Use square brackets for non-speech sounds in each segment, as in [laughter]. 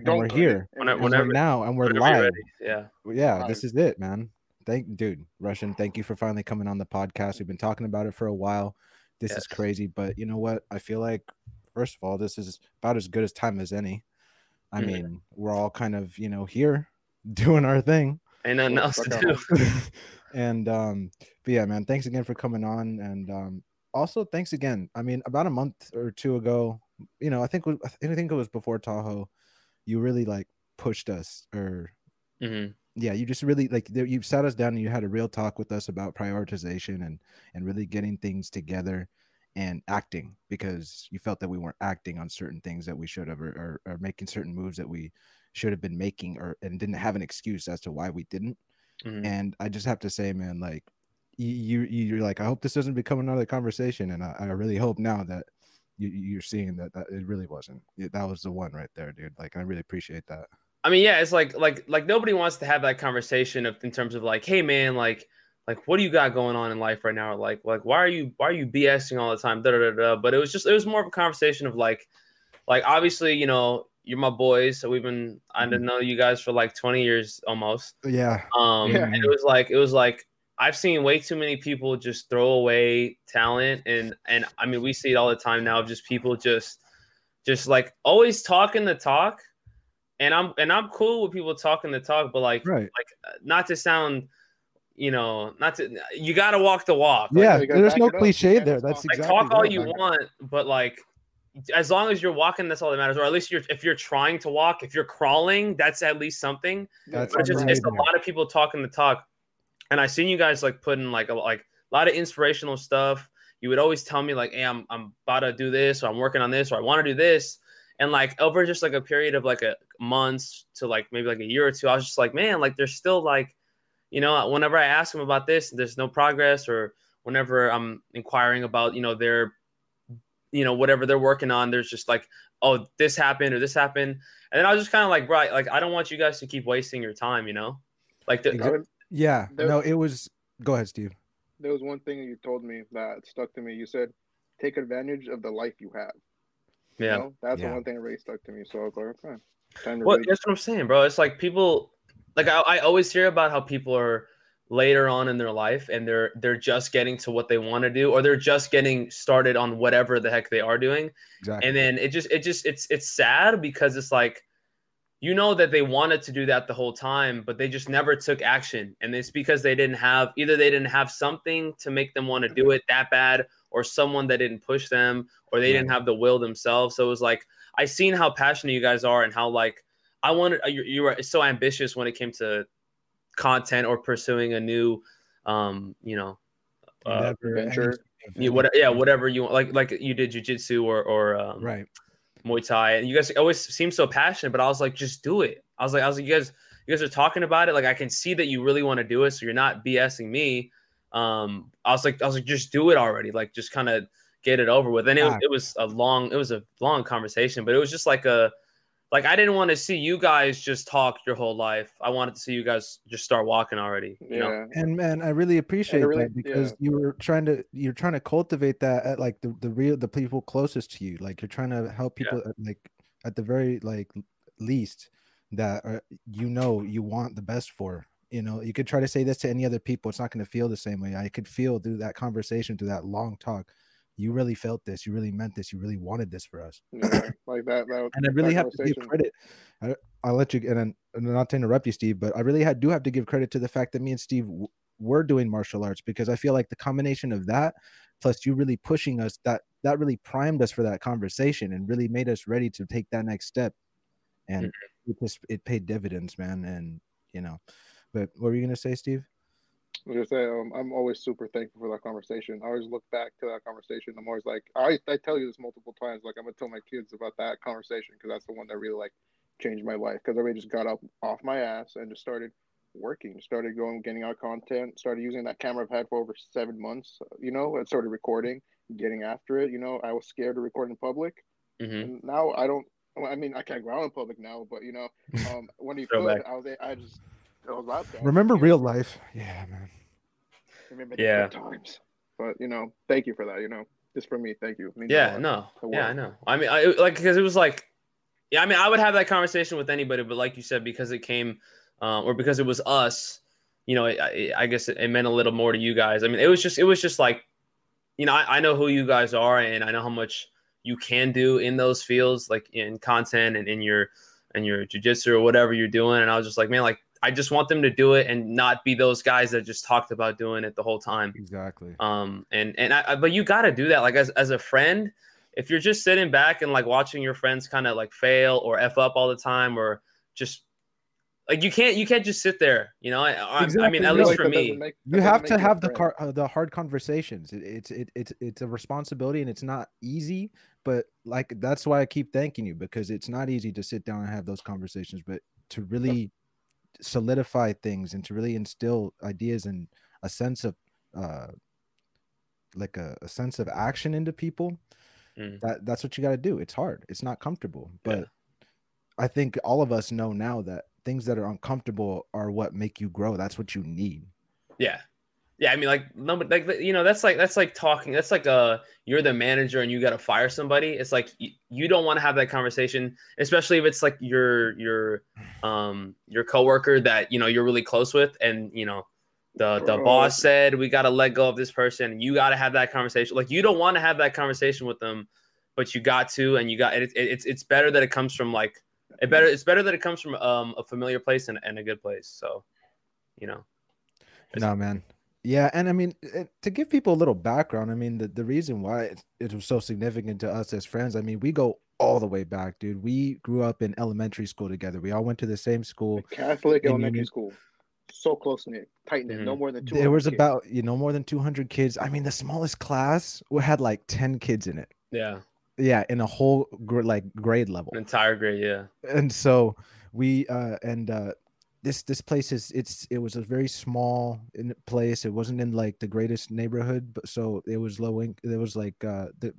we don't. we're here. and- and- And we're now, and we're live. Yeah. Yeah, Live. this is it, man. Thank, dude, Russian. Thank you for finally coming on the podcast. We've been talking about it for a while. This Yes. is crazy, but you know what? I feel like, first of all, this is about as good as time as any. I Mhm. mean, we're all kind of, you know, here [laughs] doing our thing. Ain't nothing Well, else to do. [laughs] and um, but yeah, man, thanks again for coming on. And um, also thanks again. I mean, about a month or two ago, you know, I think it was- I think it was before Tahoe, you really like pushed us or Mhm. yeah you just really like you sat us down and you had a real talk with us about prioritization and and really getting things together and acting because you felt that we weren't acting on certain things that we should have or, or, or making certain moves that we should have been making or and didn't have an excuse as to why we didn't Mhm. and i just have to say man like you, you you're like i hope this doesn't become another conversation and i, I really hope now that you, you're seeing that, that it really wasn't that was the one right there dude like i really appreciate that I mean, yeah, it's like like like nobody wants to have that conversation of in terms of like, hey man, like like what do you got going on in life right now? Or like like why are you why are you BSing all the time? Da, da, da, da. But it was just it was more of a conversation of like like obviously, you know, you're my boys, so we've been I didn't know you guys for like 20 years almost. yeah Um Yeah. and it was like it was like I've seen way too many people just throw away talent and and I mean we see it all the time now of just people just just like always talking the talk. And I'm and I'm cool with people talking the talk but like right. like uh, not to sound you know not to you got to walk the walk. Like, yeah you there's no it up. cliche there. that's that's like exactly talk all you man. want but like as long as you're walking that's all that matters. Or at least you're if you're trying to walk if you're crawling that's at least something. That's but just right. it's a lot of people talking the talk and i seen you guys like putting like a like a lot of inspirational stuff. You would always tell me like hey i'm, I'm about to do this or i'm working on this or i want to do this. And like over just like a period of like a months to like maybe like a year or two i was just like man like there's still like you know whenever i ask them about this there's no progress or whenever i'm inquiring about you know their you know whatever they're working on there's just like oh this happened or this happened. And then i was just kind of like right like i don't want you guys to keep wasting your time you know? Like the, would- yeah There- no it was go ahead steve there was one thing you told me that stuck to me. You said, "Take advantage of the life you have." You yeah know? that's Yeah. the one thing that really stuck to me. So I was like, okay, time to Well, really that's what I'm saying, bro. It's like people, like I, I always hear about how people are later on in their life and they're they're just getting to what they want to do, or they're just getting started on whatever the heck they are doing, exactly and then it just it just it's it's sad because it's like, you know that they wanted to do that the whole time, but they just never took action, and it's because they didn't have either they didn't have something to make them want to do it that bad, or someone that didn't push them, or they didn't have the will themselves. So it was like I seen how passionate you guys are and how like I wanted you, you were so ambitious when it came to content or pursuing a new um you know uh, Endeavor, adventure. any- you, what, yeah whatever you want like like you did jujitsu or or um, right Muay Thai. And you guys always seem so passionate but I was like just do it. I was like I was like you guys you guys are talking about it. Like I can see that you really want to do it so you're not BSing me. Um I was like I was like just do it already. Like just kind of get it over with. And it, it was a long it was a long conversation but it was just like a like I didn't want to see you guys just talk your whole life. I wanted to see you guys just start walking already you know? Yeah, and man i really appreciate really- that because yeah. you were trying to you're trying to cultivate that at like the, the real the people closest to you. Like you're trying to help Yeah. people at, like at the very like least that are, you know you want the best for you know? You could try to say this to any other people. It's not going to feel the same way. I could feel through that conversation through that long talk you really felt this you really meant this you really wanted this for us yeah, like [clears throat] that. that and I really have to give credit. I, I'll let you, and and not to interrupt you, Steve, but I really had, do have to give credit to the fact that me and Steve w- were doing martial arts because I feel like the combination of that, plus you really pushing us, that that really primed us for that conversation and really made us ready to take that next step, and Mm-hmm. it just it paid dividends, man. And you know, but what were you gonna say, Steve? I was gonna say, um, I'm always super thankful for that conversation. I always look back to that conversation. I'm always like, I, I tell you this multiple times. Like, I'm gonna tell my kids about that conversation because that's the one that really like changed my life. Because I really just got up off my ass and just started working. Started going, getting out content. Started using that camera I've had for over seven months. You know, and started recording, getting after it. You know, I was scared to record in public, hmm and now I don't. well, I mean, I can't go out in public now, but you know, [laughs] um, when you Throwback. could, I was, I just, I was out there. Remember real life? Yeah, man. Remember the Yeah. times. But you know, thank you for that. You know, just for me, thank you. Yeah, no, yeah, I know. I mean, I like because it was like Yeah, I mean, I would have that conversation with anybody, but like you said, because it came, um, or because it was us, you know, it, it, I guess it, it, meant a little more to you guys. I mean, it was just, it was just like, you know, I, I know who you guys are, and I know how much you can do in those fields, like in content and in your and your jujitsu or whatever you're doing. And I was just like, man, like I just want them to do it and not be those guys that just talked about doing it the whole time. Exactly. Um, and and I, but you got to do that. Like as as a friend, if you're just sitting back and like watching your friends kind of like fail or f up all the time or just like you can't you can't just sit there you know i, exactly. I mean at least for me make, you have to have the car, uh, the hard conversations it, it's it, it's it's a responsibility and it's not easy but like that's why i keep thanking you because it's not easy to sit down and have those conversations but to really solidify things and to really instill ideas and a sense of uh like a, a sense of action into people mm. that that's what you got to do. It's hard. It's not comfortable. But yeah. i think all of us know now that things that are uncomfortable are what make you grow. That's what you need. Yeah yeah, I mean, like, no, like you know, that's like that's like talking. That's like uh, you're the manager and you got to fire somebody. It's like you, you don't want to have that conversation, especially if it's like your your um your coworker that you know you're really close with, and you know the the boss said we got to let go of this person, you got to have that conversation. Like, you don't want to have that conversation with them, but you got to, and you got it, it, it's it's better that it comes from like it better it's better that it comes from um a familiar place and, and a good place. So, you know. No man, yeah, and I mean eh, to give people a little background, I mean the, the reason why it, it was so significant to us as friends, I mean we go all the way back, dude. We grew up in elementary school together. We all went to the same school, the Catholic elementary school. So close knit, tight knit, mm-hmm. no more than two. There was kids. about you know more than two hundred kids. I mean, the smallest class had like ten kids in it. Yeah, yeah, in a whole gr- like grade level, An entire grade, yeah. And so we uh and uh this this place is it's it was a very small in place. It wasn't in like the greatest neighborhood, but so it was low. Inc- there was like uh, the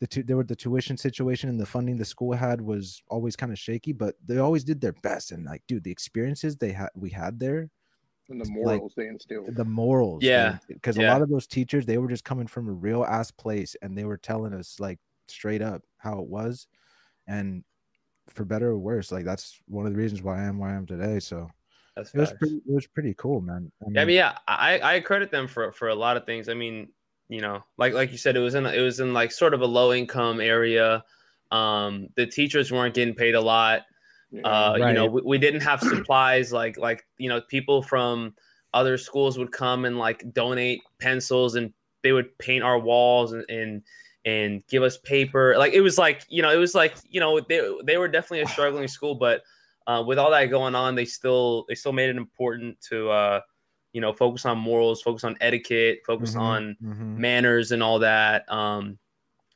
the two there were the tuition situation and the funding the school had was always kind of shaky, but they always did their best. And like, dude, the experiences they had we had there and the morals like, they instilled. The morals, yeah, because yeah. a lot of those teachers they were just coming from a real ass place and they were telling us like straight up how it was, and for better or worse. Like that's one of the reasons why I am where I am today. So that's it was pretty it was pretty cool, man. I mean, yeah, I mean, yeah, I, I credit them for for a lot of things. I mean, you know, like like you said, it was in it was in like sort of a low income area. Um, the teachers weren't getting paid a lot. Uh, right. you know, we, we didn't have supplies like like you know people from other schools would come and like donate pencils and they would paint our walls and, and and give us paper. Like it was like, you know, it was like, you know, they, they were definitely a [sighs] struggling school, but uh, with all that going on, they still they still made it important to uh, you know focus on morals, focus on etiquette, focus mm-hmm, on mm-hmm. manners and all that, um,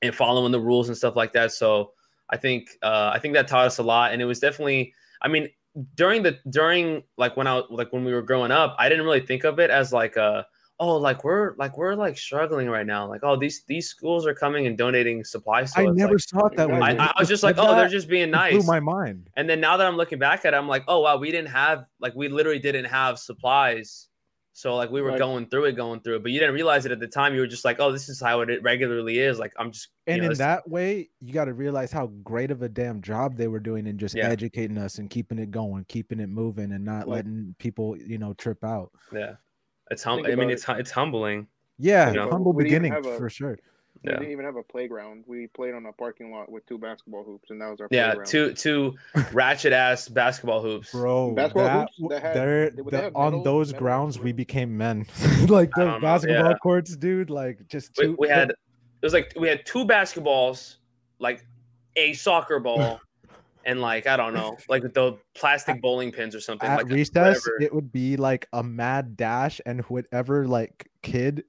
and following the rules and stuff like that. So I think uh, I think that taught us a lot, and it was definitely. I mean, during the during like when I like when we were growing up, I didn't really think of it as like a oh like we're like we're like struggling right now like oh these these schools are coming and donating supplies i never like, saw it that way I, I was just like oh they're just being nice blew my mind. And then now that i'm looking back at it i'm like oh wow we didn't have like we literally didn't have supplies. So like we were right. going through it going through it but you didn't realize it at the time. You were just like oh this is how it regularly is. Like i'm just and know, in that way you got to realize how great of a damn job they were doing in just yeah. educating us and keeping it going keeping it moving and not like, letting people you know trip out. Yeah it's hum- I mean, it's it's humbling. Yeah, you know? humble beginning a, for sure. We didn't even have a playground. We played on a parking lot with two basketball hoops, and that was our yeah, playground. two two [laughs] ratchet ass basketball hoops, bro. Basketball that, hoops that had, the, on metal, those metal grounds, we became men. [laughs] like the basketball yeah. courts, dude. Like just two. We, we had it was like we had two basketballs, like a soccer ball, [laughs] and like I don't know, like with the plastic bowling pins or something. At like recess, whatever. it would be like a mad dash, and whatever like kid,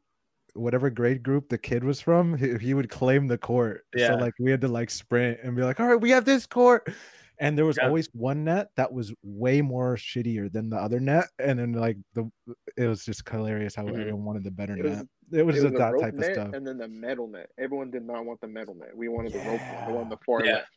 whatever grade group the kid was from, he, he would claim the court. Yeah. So like we had to like sprint and be like, all right, we have this court. And there was yeah. always one net that was way more shittier than the other net, and then like the it was just hilarious how mm-hmm. everyone wanted the better it net. Was, it was, it was that type of stuff. And then the metal net. Everyone did not want the metal net. We wanted yeah. the rope, the one the far yeah. left.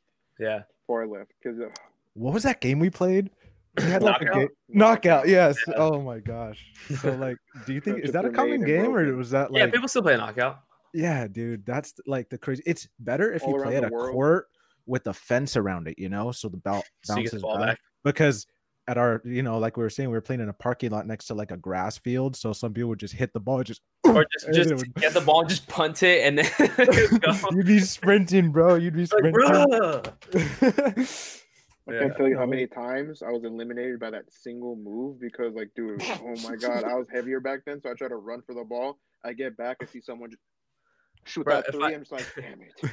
Yeah. Far left. Because uh, what was that game we played? We had like knockout. Game... knockout. Yes. Yeah. Oh my gosh. So like, do you think is that a common game or was that like? Yeah, people still play knockout. Yeah, dude, that's like the crazy. It's better if All you play at a world. court with a fence around it, you know, so the ball So you get the bounces ball back. back. Because at our, you know, like we were saying, we were playing in a parking lot next to like a grass field, so some people would just hit the ball, just Or just just would- get the ball, just punt it, and then [laughs] [laughs] you'd be sprinting, bro. You'd be sprinting. bruh. I Yeah. can't tell you how many times I was eliminated by that single move because, like, dude, [laughs] oh my god, I was heavier back then, so I try to run for the ball. I get back, I see someone just shoot Bro, that three. I- I... am just like, damn it,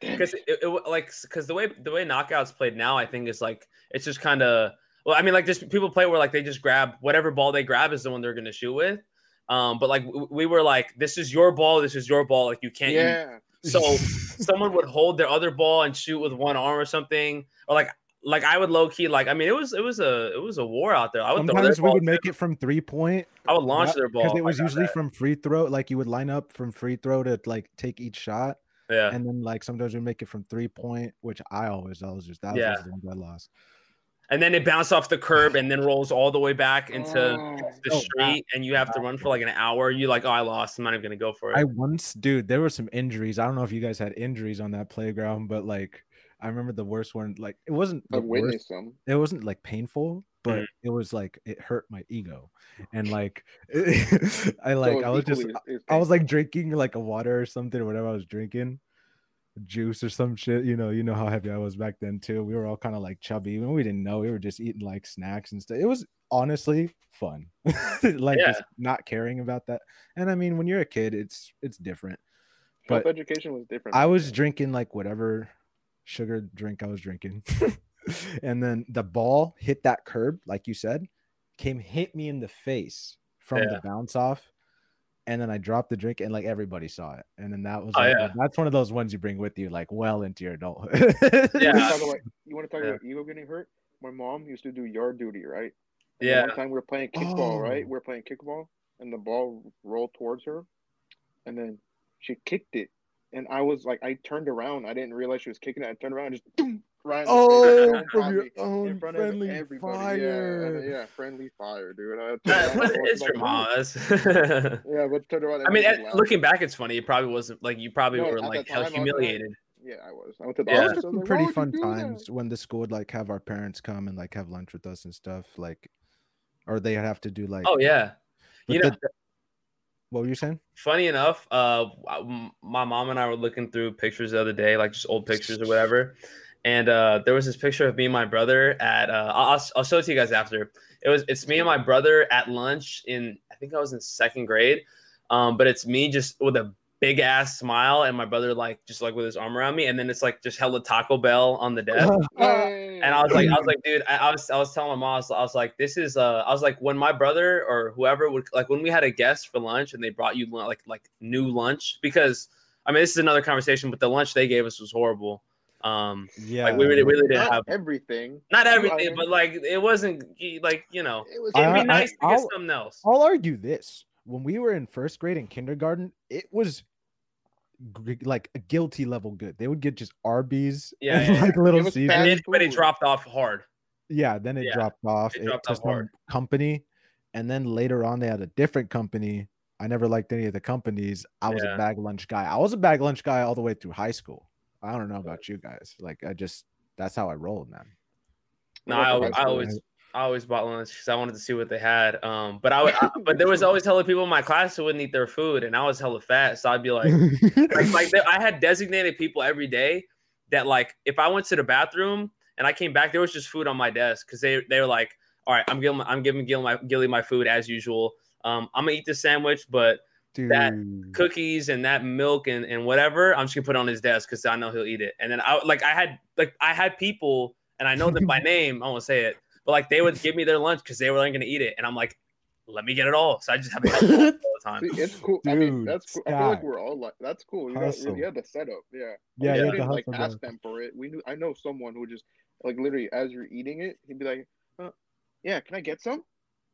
because it. it, it, like because the way the way knockouts played now, I think is like it's just kind of well, I mean, like just people play where like they just grab whatever ball they grab is the one they're gonna shoot with. Um, but like w- we were like, this is your ball, this is your ball, like you can't. use- Yeah, So [laughs] someone would hold their other ball and shoot with one arm or something, or like like I would low key like I mean it was it was a it was a war out there. I would throw their Sometimes we ball would too. make it from three point. I would launch their ball because it was usually that. from free throw. Like you would line up from free throw to like take each shot, yeah. and then like sometimes we make it from three point, which I always I was just that was Yeah. the ones I lost. And then it bounced off the curb and then rolls all the way back into Oh, the Oh, street, and you have to run for like an hour. you're like, oh, I lost. I'm not even gonna go for it. I once, dude, there were some injuries. I don't know if you guys had injuries on that playground, but like I remember the worst one. Like it wasn't the I've witnessed some. It wasn't like painful, but Mhm. it was like it hurt my ego, and [laughs] like [laughs] I like So I was just equally as- as I was like drinking like a water or something or whatever I was drinking, juice or some shit. You know, you know how heavy I was back then too. We were all kind of like chubby, and we didn't know. We were just eating like snacks and stuff. It was honestly fun, [laughs] like Yeah. just not caring about that. And I mean, when you're a kid, it's it's different. health but education was different. I was drinking like whatever sugar drink I was drinking. [laughs] and then the ball hit that curb, like you said, came hit me in the face from Yeah. the bounce off. And then I dropped the drink and like everybody saw it. And then that was Oh, like, yeah. that's one of those ones you bring with you like well into your adulthood. Yeah. You wanna talk about, you want to talk Yeah. about ego getting hurt? My mom used to do yard duty, right? And yeah. One time we were playing kickball, oh. right? Oh. We were playing kickball, and the ball rolled towards her, and then she kicked it, and I was like, I turned around, I didn't realize she was kicking it. I turned around, and just boom, right. in the face, Oh, from your own in front of friendly everybody. fire. Yeah, yeah, friendly fire, dude. I turned but it's like, your mom. Yeah, but turned around. I mean, at- looking back, it's funny. It probably wasn't like you probably No, were like the hell time, I was like- humiliated. Yeah, I was. I went to the Yeah. Those office. were I was some like, pretty fun you do that?" times when the school would like have our parents come and like have lunch with us and stuff. Like, or they have to do like. Oh yeah. You know, the- what were you saying? funny enough, uh, my mom and I were looking through pictures the other day, like just old pictures or whatever. And uh, there was this picture of me and my brother at. Uh, I'll, I'll show it to you guys after. It was it's me and my brother at lunch in I think I was in second grade, um, but it's me just with a big ass smile and my brother like just like with his arm around me, and then it's like just hella Taco Bell on the desk. [laughs] And I was like, I was like, dude, I, I was, I was telling my mom, I was, I was like, this is, uh, I was like, when my brother or whoever would, like, when we had a guest for lunch and they brought you like, like new lunch, because I mean, this is another conversation, but the lunch they gave us was horrible. Um, yeah, like we really, really didn't Not have everything. not everything, iron- but like it wasn't like you know, It was. It'd be I- nice to get I'll- something else. I'll argue this: when we were in first grade and kindergarten, it was like a guilty level good. They would get just Arby's, Yeah, and yeah, like It little was Caesars. And fast it, but it dropped off hard. Yeah, then it Yeah, dropped off it it, dropped off hard. company, and then later on they had a different company. I never liked any of the companies. I was Yeah. a bag lunch guy. I was a bag lunch guy all the way through high school. I don't know about you guys. Like I just that's how I rolled, man. No, went I, always, I always, I always bought lunch because I wanted to see what they had. Um, but I, would, I [laughs] but there was always hella people in my class who wouldn't eat their food, and I was hella fat, so I'd be like, [laughs] like, like there- I had designated people every day that like if I went to the bathroom and I came back, there was just food on my desk because they they were like, all right, I'm giving I'm giving Gil my Gilly my food as usual. Um, I'm gonna eat the sandwich, but that cookies and that milk and, and whatever, I'm just gonna put it on his desk because I know he'll eat it. And then I like I had like I had people and I know them by [laughs] name. I won't say it, but like they would give me their lunch because they were gonna eat it, and I'm like, let me get it all. So I just have it [laughs] all the time. See, it's cool. I mean, Dude, that's cool. I feel like we're all like that's cool. You got you had the setup, yeah. yeah, we yeah, yeah, didn't the like hustle ask bro. them for it. We knew. I know someone who just like literally as you're eating it, he'd be like, uh, "Yeah, can I get some?"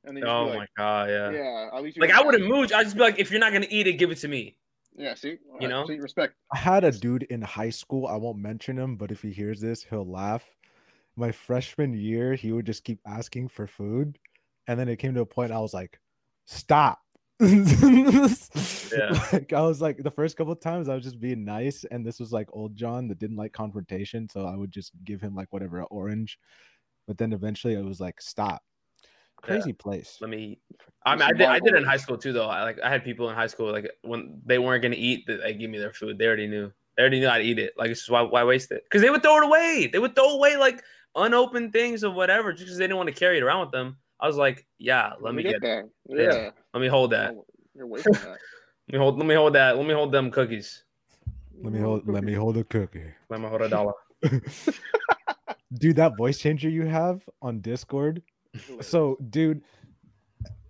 And then Oh be my like, god, yeah. "Yeah, at least." Like I wouldn't ask." mooch. I'd just be like, if you're not gonna eat it, give it to me. Yeah, see, You know? see, respect. I had a dude in high school. I won't mention him, but if he hears this, he'll laugh. My freshman year, he would just keep asking for food. And then it came to a point I was like, stop. Yeah. [laughs] Like I was like the first couple of times I was just being nice, and this was like old John that didn't like confrontation, so I would just give him like whatever orange. But then eventually I was like, stop. Crazy place. Let me. I mean, I did. I did it in high school too, though. I like. I had people in high school like when they weren't gonna eat, that they give me their food. They already knew. They already knew I'd eat it. Like, it's just why, why waste it? Because they would throw it away. They would throw away like unopened things or whatever, just because they didn't want to carry it around with them. I was like, yeah, let me get. that. Yeah. Yeah. Let me hold that. Oh, You're wasting that. [laughs] Let me hold. Let me hold that. Let me hold them cookies. Let me hold let me hold a cookie. Let me hold a dollar. [laughs] Dude, that voice changer you have on Discord. So, dude,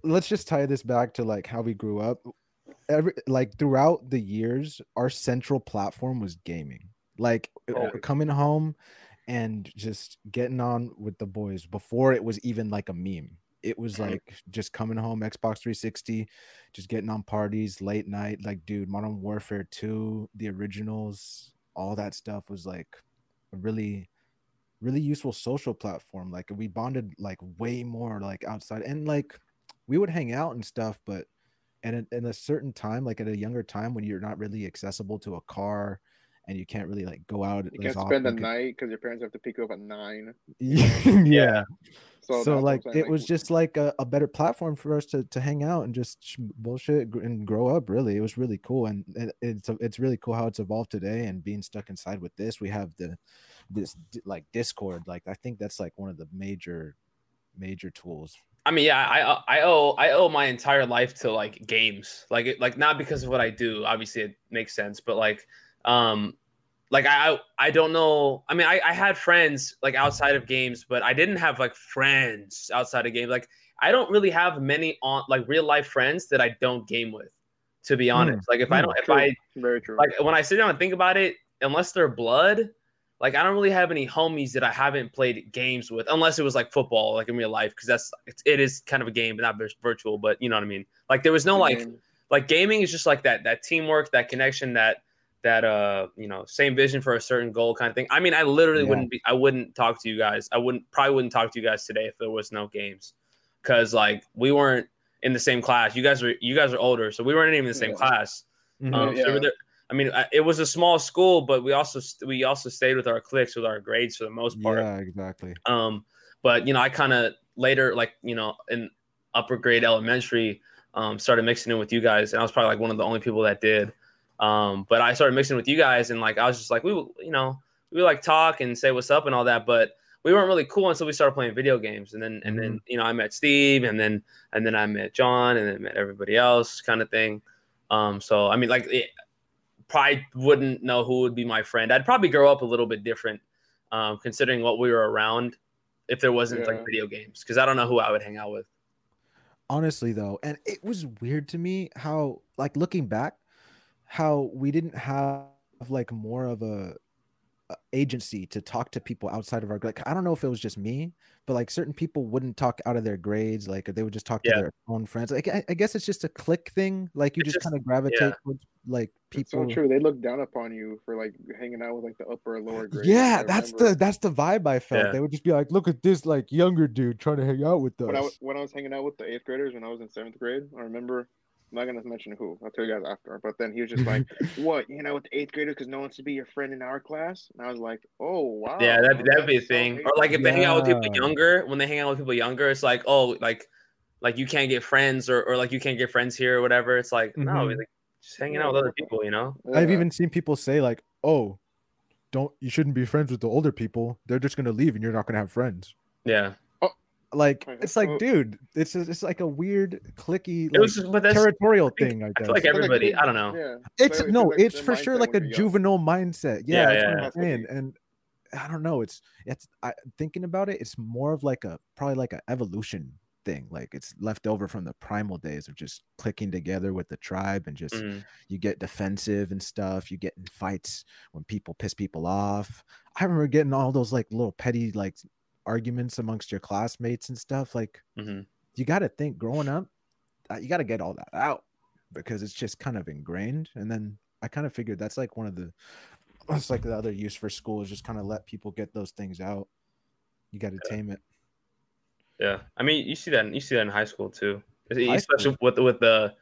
let's just tie this back to like how we grew up. Every like throughout the years, our central platform was gaming. Like Oh. coming home and just getting on with the boys before it was even like a meme. It was Mhm. like just coming home, Xbox 360, just getting on parties late night. Like, dude, Modern Warfare 2, the originals, all that stuff was like a really really useful social platform. Like we bonded like way more like outside and like we would hang out and stuff, but and at, at a certain time, like at a younger time when you're not really accessible to a car and you can't really like go out You can't spend the night because your parents have to pick you up at nine. [laughs] yeah. So, So, like it was just like a, a better platform for us to, to hang out and just sh- bullshit and grow up. Really, it was really cool, and it, it's it's really cool how it's evolved today. And being stuck inside with this, we have the this like Discord. Like I think that's like one of the major major tools. I mean, yeah, I I owe I owe my entire life to like games, like it, like not because of what I do. Obviously, it makes sense, but like, um, like I I, I don't know. I mean, I, I had friends like outside of games, but I didn't have like friends outside of games. Like I don't really have many on like real life friends that I don't game with. To be honest, like if I Mm, don't if true. I very true. like when I sit down and think about it, unless they're blood, like I don't really have any homies that I haven't played games with, unless it was like football, like in real life, because that's it's, it is kind of a game, but not virtual. But you know what I mean. Like there was no like Again, like gaming is just like that that teamwork, that connection, that that uh you know same vision for a certain goal kind of thing. I mean, I literally Yeah. wouldn't be I wouldn't talk to you guys. I wouldn't probably wouldn't talk to you guys today if there was no games, because like we weren't in the same class. You guys were you guys are older, so we weren't even in the same Yeah. class. Mhm. Um, so Yeah. there- I mean, it was a small school, but we also we also stayed with our cliques with our grades for the most part. yeah, exactly. Um, but you know, I kind of later, like you know, in upper grade elementary, um, started mixing in with you guys, and I was probably like one of the only people that did. Um, but I started mixing with you guys, and like I was just like we, would- you know, we would like talk and say what's up and all that, but we weren't really cool until we started playing video games, and then and then you know I met Steve, and then and then I met John, and then met everybody else, kind of thing. Um, so I mean, like, it, probably wouldn't know who would be my friend. I'd probably grow up a little bit different, um, considering what we were around. If there wasn't Yeah. like video games, because I don't know who I would hang out with. honestly though and it was weird to me how like looking back how we didn't have like more of a, a agency to talk to people outside of our like i don't know if it was just me but like certain people wouldn't talk out of their grades like they would just talk to their own friends like I, I guess it's just a click thing like you It's just, just- kind of gravitate towards like It's people so true. They look down upon you for like hanging out with like the upper or lower grades. yeah that's the that's the vibe i felt Yeah. they would just be like look at this like younger dude trying to hang out with us when I when I was hanging out with the eighth graders when I was in seventh grade. I remember. I'm not gonna mention who. I'll tell you guys after. But then he was just like, [laughs] "What? You know, with the eighth graders because no one wants to be your friend in our class." And I was like, "Oh wow." yeah, that'd, that'd be a thing. Or like if they hang out with people younger, when they hang out with people younger, it's like, oh, like, like you can't get friends, or, or like you can't get friends here or whatever. It's like no, Mhm. like just hanging out with other people, you know. I've even seen people say like, "Oh, don't you shouldn't be friends with the older people. They're just gonna leave, and you're not gonna have friends." Yeah, oh. Like it's like, oh. dude, it's just, it's like a weird, clicky, it like, was, just, but that's territorial think- thing. I I feel like everybody. I don't know. Yeah. it's But no, like it's their for sure mindset like a when you're young. juvenile mindset. Yeah, Yeah, that's yeah. what I'm Has saying. And I don't know. It's it's I, thinking about it. It's more of like a probably like an evolution thing. Like it's left over from the primal days of just clicking together with the tribe and just Mhm. you get defensive and stuff. You get in fights when people piss people off. I remember getting all those like little petty like arguments amongst your classmates and stuff. Like Mhm. you got to think growing up, uh, you got to get all that out because it's just kind of ingrained. And then I kind of figured that's like one of the that's like the other use for school is just kind of let people get those things out. You got to tame it. Yeah, I mean, you see that you see that in high school too, High especially school. with with the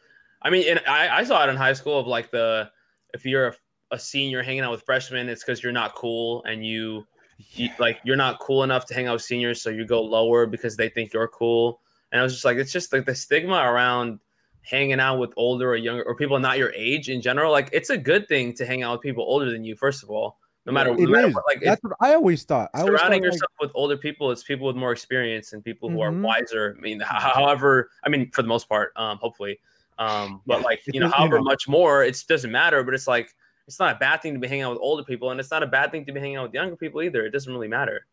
I mean, and I, I saw it in high school of like the if you're a, a senior hanging out with freshmen, it's because you're not cool and you, you like you're not cool enough to hang out with seniors, so you go lower because they think you're cool. And I was just like, it's just like the stigma around hanging out with older or younger or people not your age in general. Like it's a good thing to hang out with people older than you, first of all. No matter, no matter what, like That's what I always thought. I always surrounding thought, like, yourself with older people it's people with more experience and people who are Mhm. wiser i mean however i mean for the most part um hopefully um but like you know doesn't- you however know. much more it doesn't matter but it's like it's not a bad thing to be hanging out with older people and it's not a bad thing to be hanging out with younger people either it doesn't really matter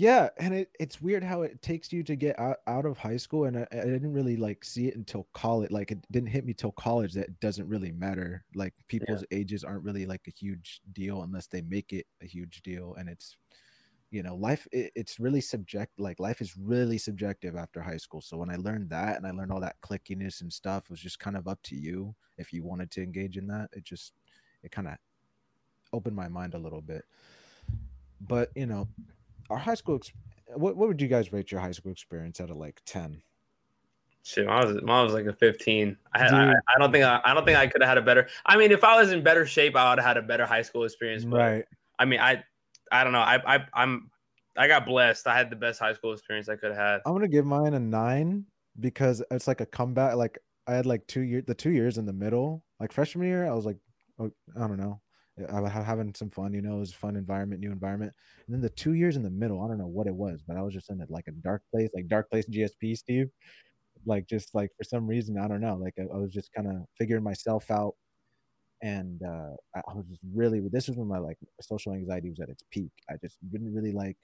Yeah, and it, it's weird how it takes you to get out, out of high school, and I, I didn't really like see it until college. Like it didn't hit me till college that it doesn't really matter. Like people's ages aren't really like a huge deal unless they make it a huge deal, and it's you know life it, it's really subject like life is really subjective after high school so when i learned that and i learned all that clickiness and stuff it was just kind of up to you if you wanted to engage in that it just it kind of opened my mind a little bit but you know our high school ex- what, what would you guys rate your high school experience out of like 10 Shit, I was, I was like a 15. I, had, I, I don't think I, I don't think I could have had a better. I mean, if I was in better shape, I would have had a better high school experience. But I mean, I, I don't know. I, I, I'm, I got blessed. I had the best high school experience I could have had. i'm gonna give mine a nine because it's like a comeback like i had like two years the two years in the middle like freshman year i was like oh, i don't know I was having some fun, you know, it was a fun environment, new environment. And then the two years in the middle, I don't know what it was, but I was just in a, like a dark place, like dark place GSP, Steve. Like just like for some reason, I don't know, like I, I was just kind of figuring myself out. And uh, I, I was just really, this was when my like social anxiety was at its peak. I just didn't really like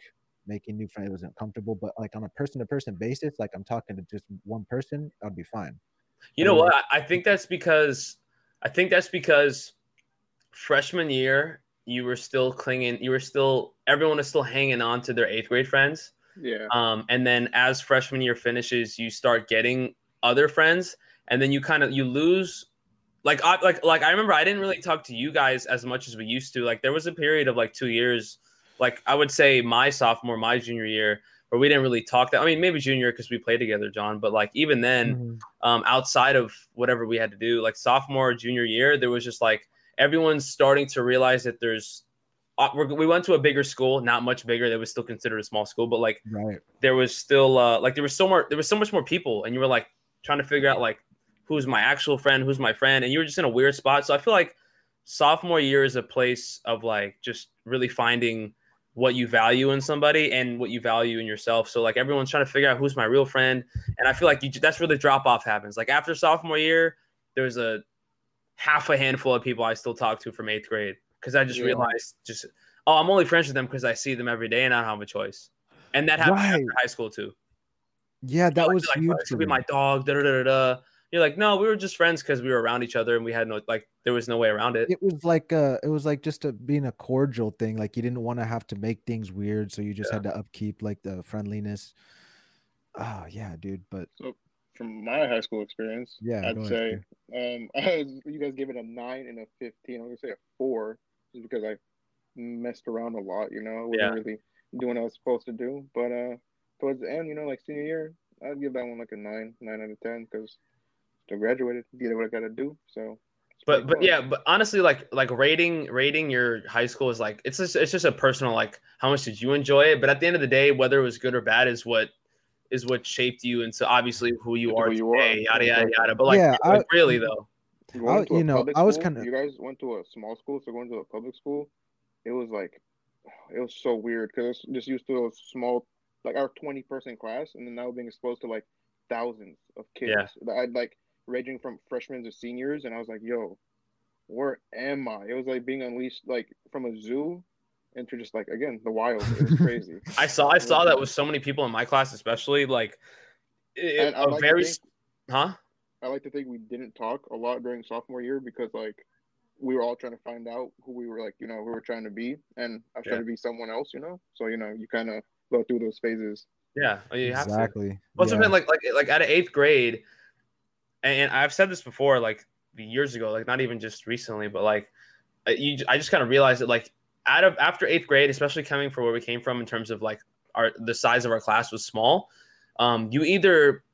making new friends. It wasn't comfortable, but like on a person to person basis, like I'm talking to just one person, I'd be fine. You know what? I think that's because I think that's because freshman year you were still clinging. You were still everyone is still hanging on to their eighth grade friends. Yeah. Um, and then as freshman year finishes, you start getting other friends, and then you kind of you lose. Like I like like I remember I didn't really talk to you guys as much as we used to. Like there was a period of like two years, like I would say my sophomore, my junior year, where we didn't really talk. That I mean maybe junior because we played together, John. But like even then, Mhm. um, outside of whatever we had to do, like sophomore, junior year, there was just like everyone's starting to realize that there's. Uh, we went to a bigger school, not much bigger. That was still considered a small school, but like Right. there was still uh, like there was so more, there was so much more people, and you were like trying to figure out like who's my actual friend, who's my friend, and you were just in a weird spot. So I feel like sophomore year is a place of like just really finding what you value in somebody and what you value in yourself. So like everyone's trying to figure out who's my real friend, and I feel like you, that's where the drop off happens. Like after sophomore year, there's a half a handful of people I still talk to from eighth grade because I just Yeah. realized just oh I'm only friends with them because I see them every day and I don't have a choice. And that happened Right. after high school too. Yeah, that Like, was like, huge. "Oh, for This could be my dog. Da, da, da, da, da. You're like, no, we were just friends because we were around each other and we had no like there was no way around it. it was like uh it was like just a being a cordial thing like you didn't want to have to make things weird so you just Yeah. had to upkeep like the friendliness oh yeah dude but From my high school experience, Yeah, I'd go ahead, say um, [laughs] I was, you guys gave it a nine and a fifteen. I'm gonna say a four, just because I messed around a lot. You know, I wasn't Yeah. really doing what I was supposed to do. But uh, towards the end, you know, like senior year, I'd give that one like a nine, nine out of ten, because still graduated, did what I got to do. So, but but cool. yeah but honestly like like rating rating your high school is like it's just it's just a personal like how much did you enjoy it but at the end of the day whether it was good or bad is what is what shaped you into obviously who you are who you are. today yada yada yada but like, Yeah, like, I- really though Going I- you know, I was kinda- You guys went to a small school, so going to a public school, it was like, it was so weird because I was just used to a small, like our twenty person class, and then now being exposed to like thousands of kids. Yeah. That I'd like ranging from freshmen to seniors, and I was like, yo, where am I? It was like being unleashed like from a zoo into just like again the wild. [laughs] It crazy. i saw i saw that with so many people in my class especially like it, And I a like very think- huh I like to think we didn't talk a lot during sophomore year because like we were all trying to find out who we were like, you know, who we were trying to be and I was Yeah. trying to be someone else, you know? So, you know, you kind of go through those phases. yeah you have to exactly What's yeah. something like like like at eighth grade, and I've said this before, like years ago, like not even just recently, but like uh, you, I just kind of realized that like out of after eighth grade, especially coming from where we came from in terms of like our the size of our class was small. Um, you either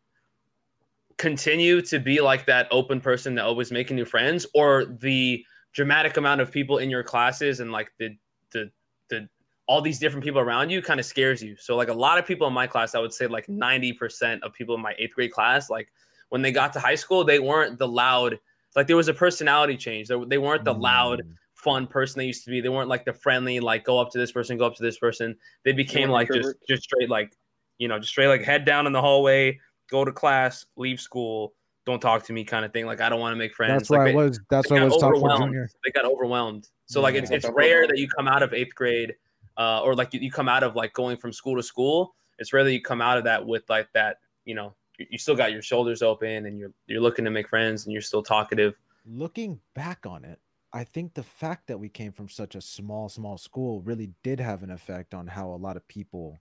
continue to be like that open person that always making new friends or the dramatic amount of people in your classes and like the the the all these different people around you kind of scares you. So like a lot of people in my class, I would say like 90% of people in my eighth grade class, like when they got to high school, they weren't the loud, like there was a personality change. They, they weren't the loud, Mm. Fun person they used to be. They weren't like the friendly, like go up to this person, go up to this person. They became like just introverts? just straight like, you know, just straight like head down in the hallway, go to class, leave school, don't talk to me kind of thing. Like I don't want to make friends. That's like, where I they- was. That's they where I was talking overwhelmed. junior. They got overwhelmed. So like it's, it's rare that you come out of eighth grade, uh, or like you, you come out of like going from school to school. It's rare that you come out of that with like that. You know, you, you still got your shoulders open and you're you're looking to make friends and you're still talkative. Looking back on it, I think the fact that we came from such a small, small school really did have an effect on how a lot of people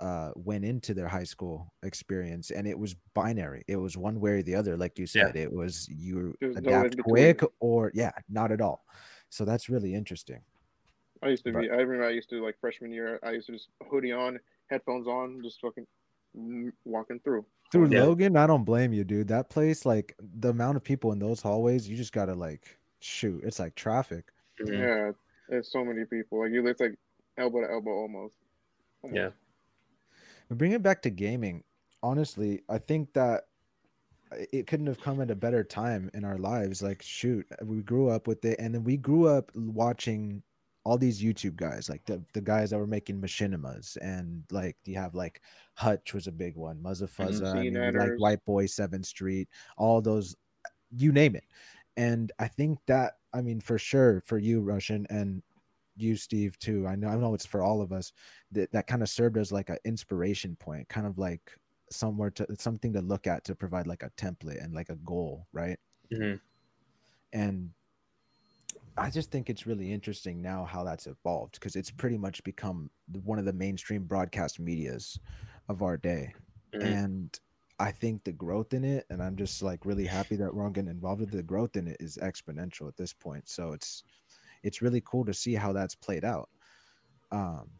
uh, went into their high school experience, and it was binary. It was one way or the other, like you Yeah. said. It was you There's no adapt between. quick or yeah, not at all. So that's really interesting. I used to But- be. I remember I used to like freshman year. I used to just hoodie on, headphones on, just fucking walking through. Through Yeah. Logan, I don't blame you, dude. That place, like the amount of people in those hallways, you just gotta like shoot. It's like traffic. Mhm. Yeah, there's so many people. Like you, it's like elbow to elbow almost. Almost. Yeah. But bring it back to gaming. Honestly, I think that it couldn't have come at a better time in our lives. Like, shoot, we grew up with it, and then we grew up watching all these YouTube guys, like the, the guys that were making machinimas, and like you have like Hutch was a big one, Muzza Fuzza, I mean, like White Boy Seventh Street, all those, you name it. And I think that, I mean, for sure, for you, Russian, and you, Steve, too. I know, I know it's for all of us that that kind of served as like an inspiration point, kind of like somewhere to something to look at to provide like a template and like a goal, right? Mhm. And I just think it's really interesting now how that's evolved because it's pretty much become one of the mainstream broadcast medias of our day. Mhm. And I think the growth in it, and I'm just like really happy that we're all getting involved with the growth in it is exponential at this point. So it's it's really cool to see how that's played out. Um,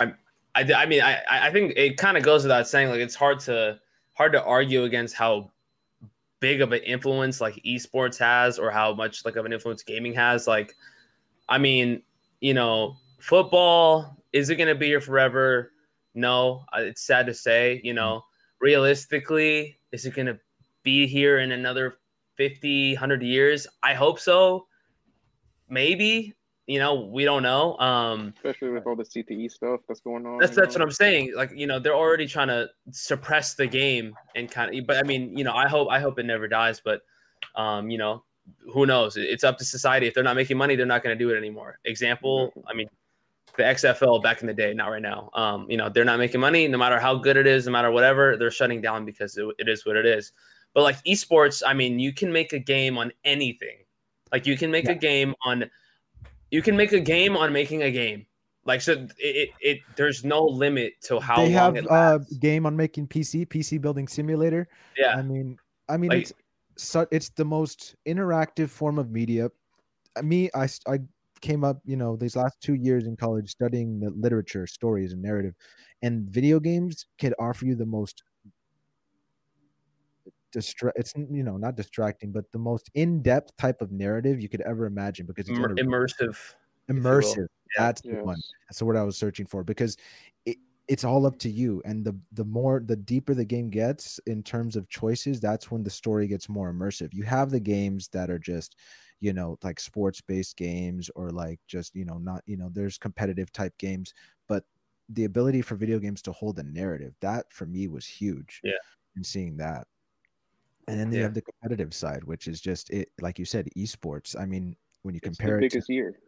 I, I mean, I, I think it kind of goes without saying, like it's hard to hard to argue against how big of an influence like esports has, or how much like of an influence gaming has. Like, I mean, you know, football is it going to be here forever? No, it's sad to say. You know, realistically, is it going to be here in another 50, 100 years? I hope so. Maybe. You know, we don't know. Um, Especially with all the CTE stuff that's going on. that's that's know? what I'm saying. Like you know, they're already trying to suppress the game and kind of. But I mean, you know, I hope I hope it never dies. But um, you know, who knows? It's up to society. If they're not making money, they're not going to do it anymore. Example, I mean, the XFL back in the day, not right now. Um, you know, they're not making money. No matter how good it is, no matter whatever, they're shutting down because it, it is what it is. But like esports, I mean, you can make a game on anything. Like you can make Yeah. a game on, you can make a game on making a game. Like so, it, it, it there's no limit to how they have a game on making PC, PC building simulator. yeah, I mean, I mean, Like- it's so it's the most interactive form of media. Me, I I came up, you know, these last two years in college studying the literature, stories, and narrative, and video games could offer you the most distra- It's you know not distracting, but the most in-depth type of narrative you could ever imagine because it's Immer- inter- immersive. will. immersive. Yeah. That's the one. That's the word I was searching for because it, it's all up to you. And the the more the deeper the game gets in terms of choices, that's when the story gets more immersive. You have the games that are just, you know, like sports based games or like just, you know, not, you know, there's competitive type games, but the ability for video games to hold a narrative, that for me was huge. Yeah. and seeing that. And then you Yeah. have the competitive side, which is just it, like you said, esports. I mean, when you It's the compare it to, biggest year.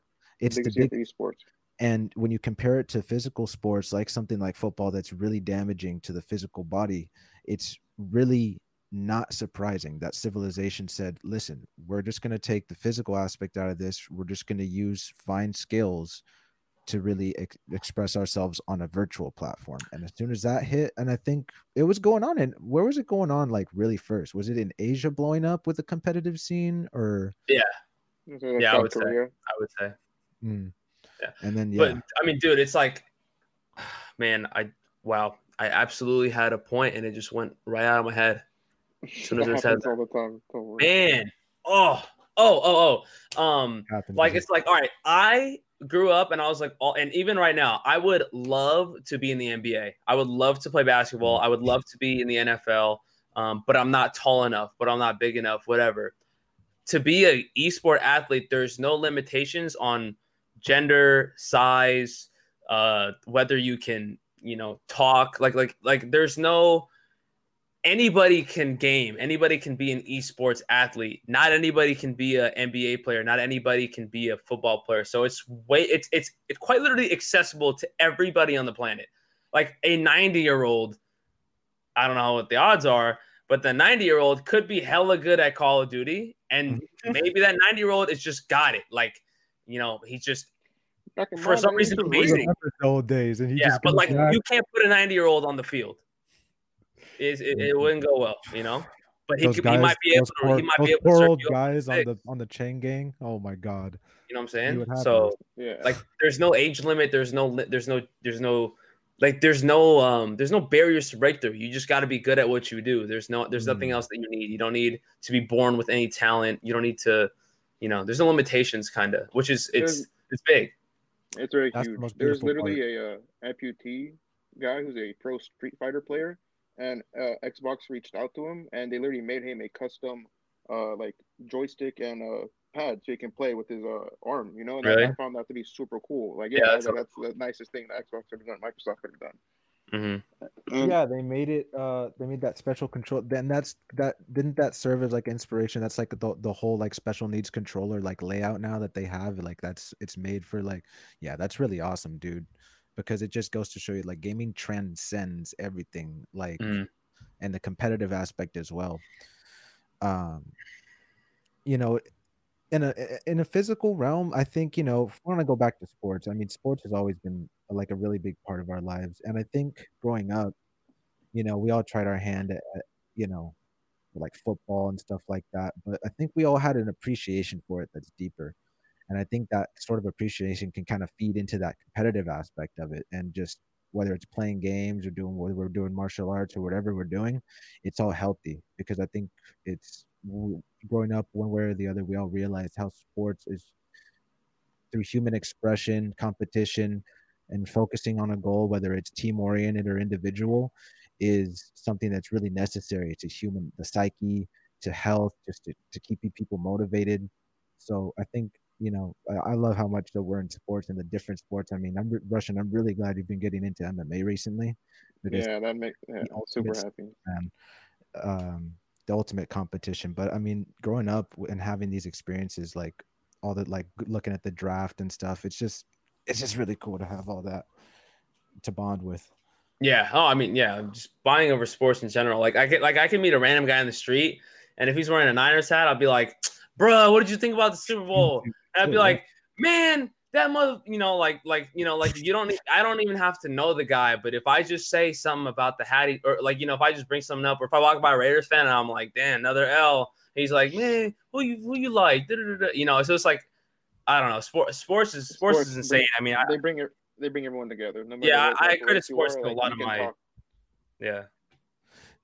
it's the biggest big year for esports. and when you compare it to physical sports, like something like football, that's really damaging to the physical body, it's really not surprising that civilization said, listen, we're just going to take the physical aspect out of this. We're just going to use fine skills to really ex- express ourselves on a virtual platform. And as soon as that hit, and I think it was going on, and where was it going on like really first? Was it in Asia blowing up with a competitive scene or? So, like, Yeah, I would say. I would say. Hmm. Yeah. And then, yeah. But I mean, dude, it's like, [sighs] man, I wow, I absolutely had a point, and it just went right out of my head. As soon as I said happens all the time. Don't. Man, oh, oh, oh, oh. Um, Happens. like it's like, all right, I grew up and I was like, all, and even right now, I would love to be in the NBA. I would love to play basketball. I would love to be in the NFL. Um, but I'm not tall enough, but I'm not big enough, whatever. To be a esport athlete, there's no limitations on gender, size, uh, whether you can, you know, talk. Like, like, like, there's no anybody can game. Anybody can be an esports athlete. Not anybody can be a nba player. Not anybody can be a football player. So it's way it's it's it's quite literally accessible to everybody on the planet. Like a 90 year old i don't know what the odds are but the 90 year old could be hella good at call of duty and mhm. maybe that 90 year old is just got it. Like you know he's just for some reason, it amazing. Old days, and he yeah just but like back. you can't put a 90 year old on the field it, it, it wouldn't go well you know but he, could, guys, he might be able those to poor, he might be able to poor serve old guys on the on the chain gang. Oh my god, You know what I'm saying? what. So Yeah. like, there's no age limit. There's no. There's no. There's no. Like there's no um there's no barriers to breakthrough. You just got to be good at what you do. There's no there's nothing Mm. else that you need. You don't need to be born with any talent. You don't need to, you know. There's no limitations, kind of, which is it's There's- it's big. It's very That's huge. most There's beautiful literally a uh, amputee guy who's a pro Street Fighter player, and uh, Xbox reached out to him, and they literally made him a custom, uh, like joystick and uh pad so he can play with his uh arm. You know, and I- Really? I found that to be super cool. Like, Yeah, yeah, that's like, that's the nicest thing that Xbox could have done, Microsoft could have done. Mm-hmm. And yeah, they made it. Uh, they made that special control. Then that's that. Didn't that serve as like inspiration? That's like the the whole like special needs controller like layout now that they have. Like that's it's made for like yeah, that's really awesome, dude. Because it just goes to show you like gaming transcends everything. Like Mhm. and the competitive aspect as well. Um, you know, in a in a physical realm, I think you know. If we want to go back to sports, I mean, sports has always been like a really big part of our lives, and I think growing up, you know, we all tried our hand at, at you know, like football and stuff like that. But I think we all had an appreciation for it that's deeper. And I think that sort of appreciation can kind of feed into that competitive aspect of it. And just whether it's playing games or doing whether we're doing martial arts or whatever we're doing, it's all healthy because I think it's growing up one way or the other, we all realize how sports is through human expression, competition, and focusing on a goal, whether it's team oriented or individual, is something that's really necessary to human the psyche, to health, just to, to keep people motivated. So I think you know I, I love how much that we're in sports and the different sports. I mean, I'm re- Russian. I'm really glad you've been getting into MMA recently yeah, that makes yeah, the super happy. And, um, the ultimate competition. But I mean, growing up and having these experiences, like all the like looking at the draft and stuff, it's just it's just really cool to have all that to bond with. Yeah. Oh, I mean, yeah. Just buying over sports in general. Like I get like I can meet a random guy in the street, and if he's wearing a Niners hat, I'll be like, "Bro, what did you think about the Super [laughs] Bowl?" And I'd be Yeah. like, "Man, that mother," you know, like, like, you know, like you don't, need, I don't even have to know the guy, but if I just say something about the Hattie, or like, you know, if I just bring something up, or if I walk by a Raiders fan and I'm like, "Damn, another L," he's like, "Man, who you who you like?" Da-da-da-da. You know, so it's like, I don't know. Sports, sports is sports, is Sports, insane. I mean, I, They bring it. They bring everyone together. No Yeah, what I credit sports are, to a lot of my- talk. yeah.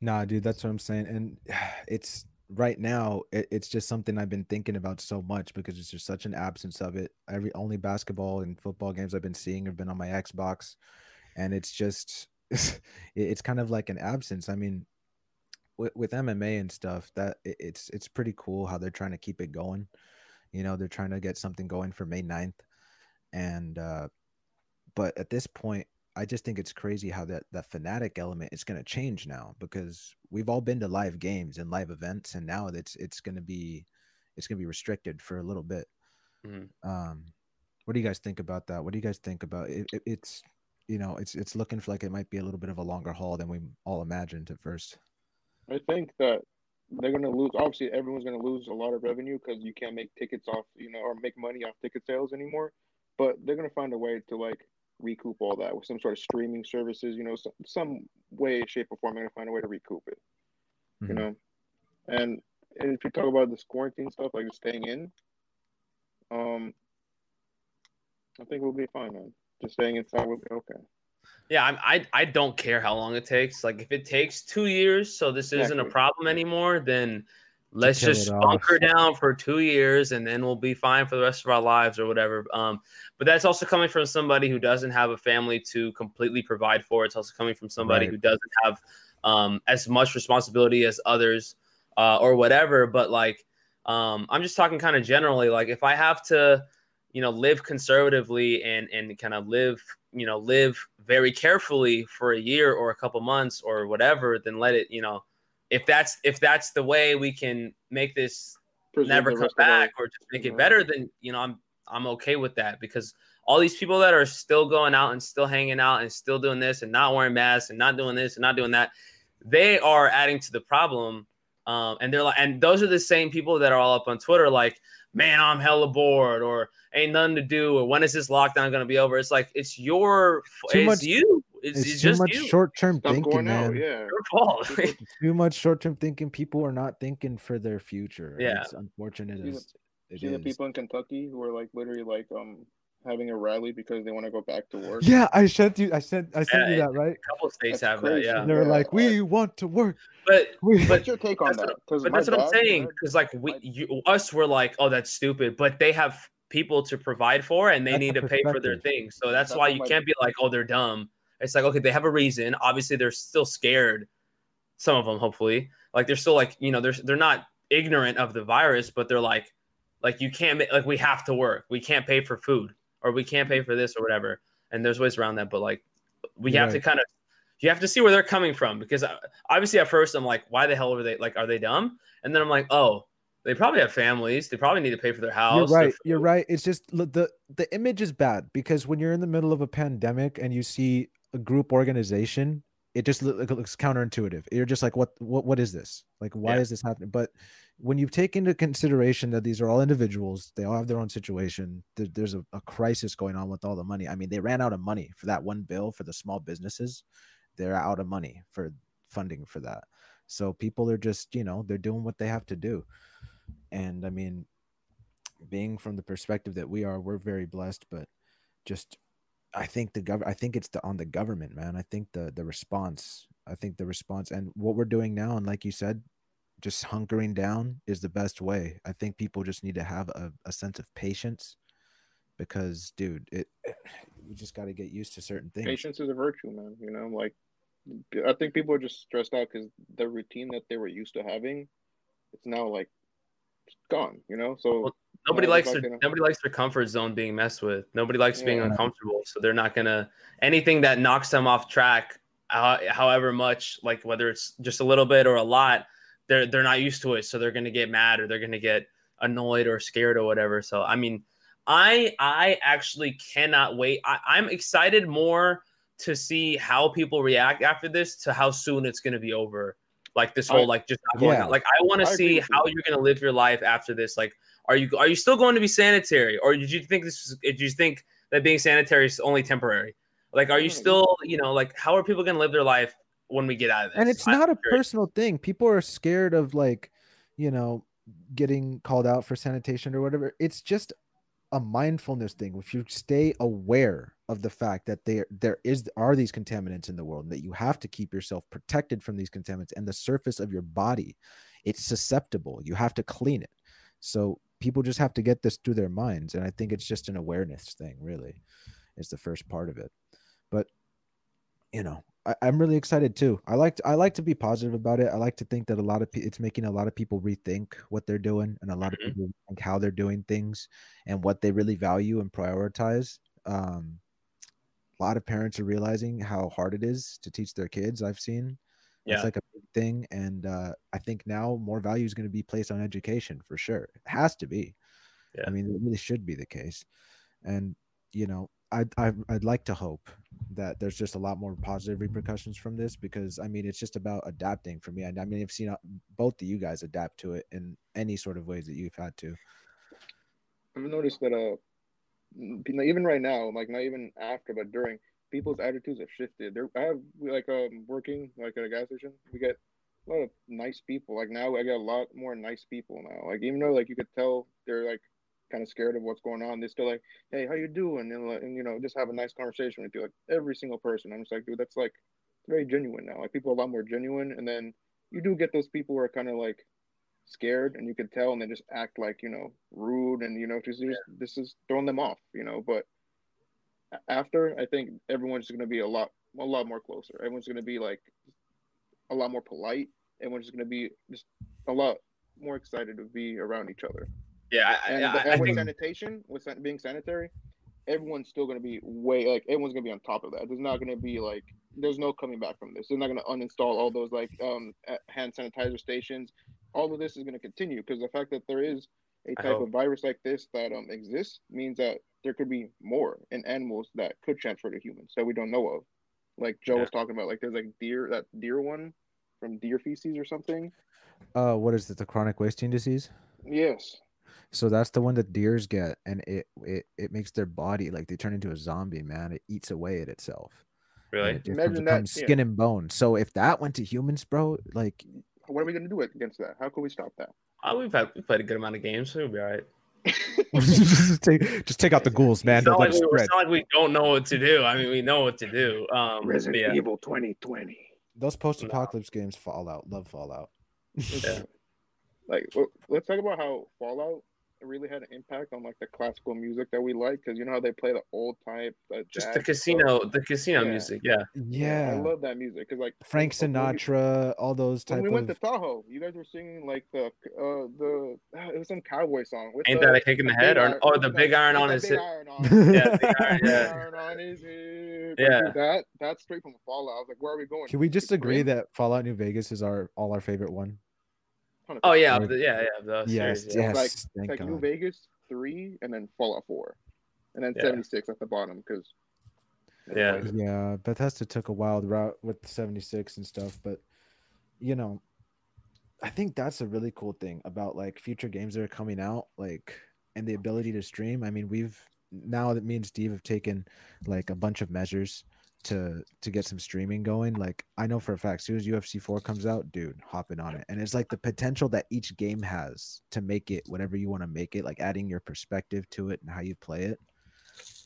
Nah, dude, that's what I'm saying. And [sighs] it's right now, it, it's just something I've been thinking about so much because there's just such an absence of it. Every only basketball and football games I've been seeing have been on my Xbox, and it's just [laughs] it- it's kind of like an absence. I mean, with, with MMA and stuff, that it, it's it's pretty cool how they're trying to keep it going. You know, they're trying to get something going for May 9th. And uh but at this point, I just think it's crazy how that that fanatic element is going to change now because we've all been to live games and live events, and now it's it's going to be it's going to be restricted for a little bit. Mhm. Um, what do you guys think about that? What do you guys think about it? it it's you know it's it's looking like it might be a little bit of a longer haul than we all imagined at first. I think that they're gonna lose. Obviously, everyone's gonna lose a lot of revenue because you can't make tickets off, you know, or make money off ticket sales anymore. But they're gonna find a way to like recoup all that with some sort of streaming services. You know, some some way, shape, or form. They're gonna find a way to recoup it. You Mhm. know, and, and if you talk about this quarantine stuff, like staying in, um, I think we'll be fine, man. Just staying inside will be okay. Yeah, I'm, I I don't care how long it takes. Like if it takes two years, so this isn't a problem anymore, then let's just bunker down for two years, and then we'll be fine for the rest of our lives or whatever. Um, but that's also coming from somebody who doesn't have a family to completely provide for. It's also coming from somebody Right. who doesn't have um as much responsibility as others, uh, or whatever. But like, um, I'm just talking kind of generally. Like if I have to you know live conservatively and and kind of live you know live very carefully for a year or a couple months or whatever then let it you know if that's if that's the way we can make this Preserve never come rest of our- back or just make it better then you know i'm i'm okay with that because all these people that are still going out and still hanging out and still doing this and not wearing masks and not doing this and not doing that they are adding to the problem um, and they're like and those are the same people that are all up on twitter like man i'm hella bored or ain't nothing to do or when is this lockdown going to be over? It's like it's your Too it's much- you it's, It's, it's too just much you short-term Stop thinking, going man. out. Yeah. your fault [laughs] Too much short-term thinking. People are not thinking for their future. Yeah. It's unfortunate See the- as it See the people in Kentucky who are like literally like um having a rally because they want to go back to work. Yeah, I sent you. I sent. I sent you that right. a couple states That's have crazy. that yeah They're Yeah, like, I- we want to work. but [laughs] We, But- What's your take on that's that? what- Because but that's what i'm saying because like we you, us were like oh that's stupid but they have people to provide for and they That's need to pay for their things so that's, That's why you my- can't be like oh they're dumb it's like okay they have a reason obviously they're still scared some of them hopefully like they're still like you know they're they're not ignorant of the virus but they're like like you can't like we have to work we can't pay for food or we can't pay for this or whatever and there's ways around that but like we have to kind of you have to see where they're coming from because uh, obviously at first I'm like, why the hell are they like, are they dumb? And then I'm like, oh, they probably have families. They probably need to pay for their house. you're right. You're right. It's just the the image is bad because when you're in the middle of a pandemic and you see group organization, it just it looks counterintuitive. You're just like, what what what is this? Like, why Yeah. is this happening? But when you take into consideration that these are all individuals, they all have their own situation. There, there's a, a crisis going on with all the money. I mean, they ran out of money for that one bill for the small businesses. They're out of money for funding for that. So people are just, you know, they're doing what they have to do. And I mean, being from the perspective that we are, we're very blessed, but just I think the gov I think it's the on the government, man. I think the the response, I think the response and what we're doing now, and like you said, just hunkering down is the best way. I think people just need to have a, a sense of patience because dude, it [sighs] we just got to get used to certain things. patience is a virtue, man. You know, like I think people are just stressed out because the routine that they were used to having, it's now like gone. You know, so Well, Nobody likes their like, you know- nobody likes their comfort zone being messed with. Nobody likes being uncomfortable, so they're not gonna anything that knocks them off track, uh, however much, like whether it's just a little bit or a lot, they're they're not used to it, so they're gonna get mad or they're gonna get annoyed or scared or whatever. So I mean, I I actually cannot wait. I, I'm excited more to see how people react after this to how soon it's gonna be over. Like this whole I- like just not going Yeah. out. Like I want to see with you. how you're gonna live your life after this. Like are you are you still going to be sanitary, or did you think this? Was, did you think that being sanitary is only temporary? Like, are you hmm. still, you know, like how are people going to live their life when we get out of this? and it's I'm not a curious. personal thing people are scared of like you know getting called out for sanitation or whatever it's just a mindfulness thing if you stay aware of the fact that there there is are these contaminants in the world and that you have to keep yourself protected from these contaminants and the surface of your body it's susceptible you have to clean it so people just have to get this through their minds and i think it's just an awareness thing really is the first part of it. But you know I, i'm really excited too. I like to, i like to be positive about it. I like to think that a lot of pe- it's making a lot of people rethink what they're doing and a lot Mhm. of people think how they're doing things and what they really value and prioritize. Um a lot of parents are realizing how hard it is to teach their kids i've seen. Yeah. it's like a thing and uh i think now more value is going to be placed on education for sure. It has to be. Yeah. i mean it really should be the case. And you know I'd, I'd i'd like to hope that there's just a lot more positive repercussions from this because i mean it's just about adapting for me. And i mean i've seen uh, both of you guys adapt to it in any sort of ways that you've had to. I've noticed that uh, even right now, like not even after, but during, people's attitudes have shifted. There, I have like um working like at a gas station. We get a lot of nice people. Like now, I get a lot more nice people now. Like even though like you could tell they're like kind of scared of what's going on. They're still like, "Hey, how you doing?" And, and you know, just have a nice conversation with you. Like every single person. I'm just like, dude, that's like very genuine now. Like people are a lot more genuine, and then you do get those people who are kind of like scared, and you can tell, and they just act like you know rude, and you know, just, just this is throwing them off, you know. But after, I think everyone's going to be a lot a lot more closer. Everyone's going to be like a lot more polite. Everyone's going to be just a lot more excited to be around each other. Yeah, I, And, I, the, I and with think sanitation, with being sanitary, everyone's still going to be way like everyone's going to be on top of that. There's not going to be like there's no coming back from this. They're not going to uninstall all those like um hand sanitizer stations. All of this is going to continue because the fact that there is a type of virus like this that um exists means that there could be more in animals that could transfer to humans that we don't know of. Like Joe Yeah. was talking about, like there's like deer that deer one from deer feces or something. Uh, what is it? The chronic wasting disease. Yes. So that's the one that deers get, and it it it makes their body like they turn into a zombie. Man, it eats away at itself. really. it just Imagine that, becomes yeah. skin and bone. So if that went to humans, bro, like What are we gonna do against that? How can we stop that? Oh, we've had we've played a good amount of games, so we'll be all right. Just [laughs] take just take out the ghouls, man. It's not, like we, it's not like we don't know what to do. I mean, we know what to do. Um, but yeah. Evil 2020. Those post-apocalypse games, Fallout, love Fallout. Yeah. [laughs] Like, let's talk about how Fallout really had an impact on like the classical music that we like, because you know how they play the old type, uh, just jazz the stuff? casino, the casino Yeah. music. Yeah, I Yeah, i love that music because like Frank when we- Sinatra, all those When type we went of. to Tahoe, you guys were singing like the uh the uh, it was some cowboy song. With ain't the, that a kick in the big head, or iron- or the big iron on the his big iron on. Yeah, big iron, yeah. iron on his hip. Yeah. Dude, that that's straight from Fallout. I was like, where are we going? Can we just agree that Fallout New Vegas is our all our favorite one? Oh yeah, Like- the, yeah, yeah. The Yes, series, yeah. yes. like, thank like New Vegas three, and then Fallout four, and then Yeah. seventy six at the bottom because. Yeah. Yeah, Bethesda took a wild route with 76 and stuff, but you know, I think that's a really cool thing about like future games that are coming out, like and the ability to stream. I mean, we've now that me and Steve have taken like a bunch of measures to to get some streaming going. Like I know for a fact, as soon as UFC 4 comes out, dude, hopping on it. And it's like the potential that each game has to make it whatever you want to make it, like adding your perspective to it and how you play it.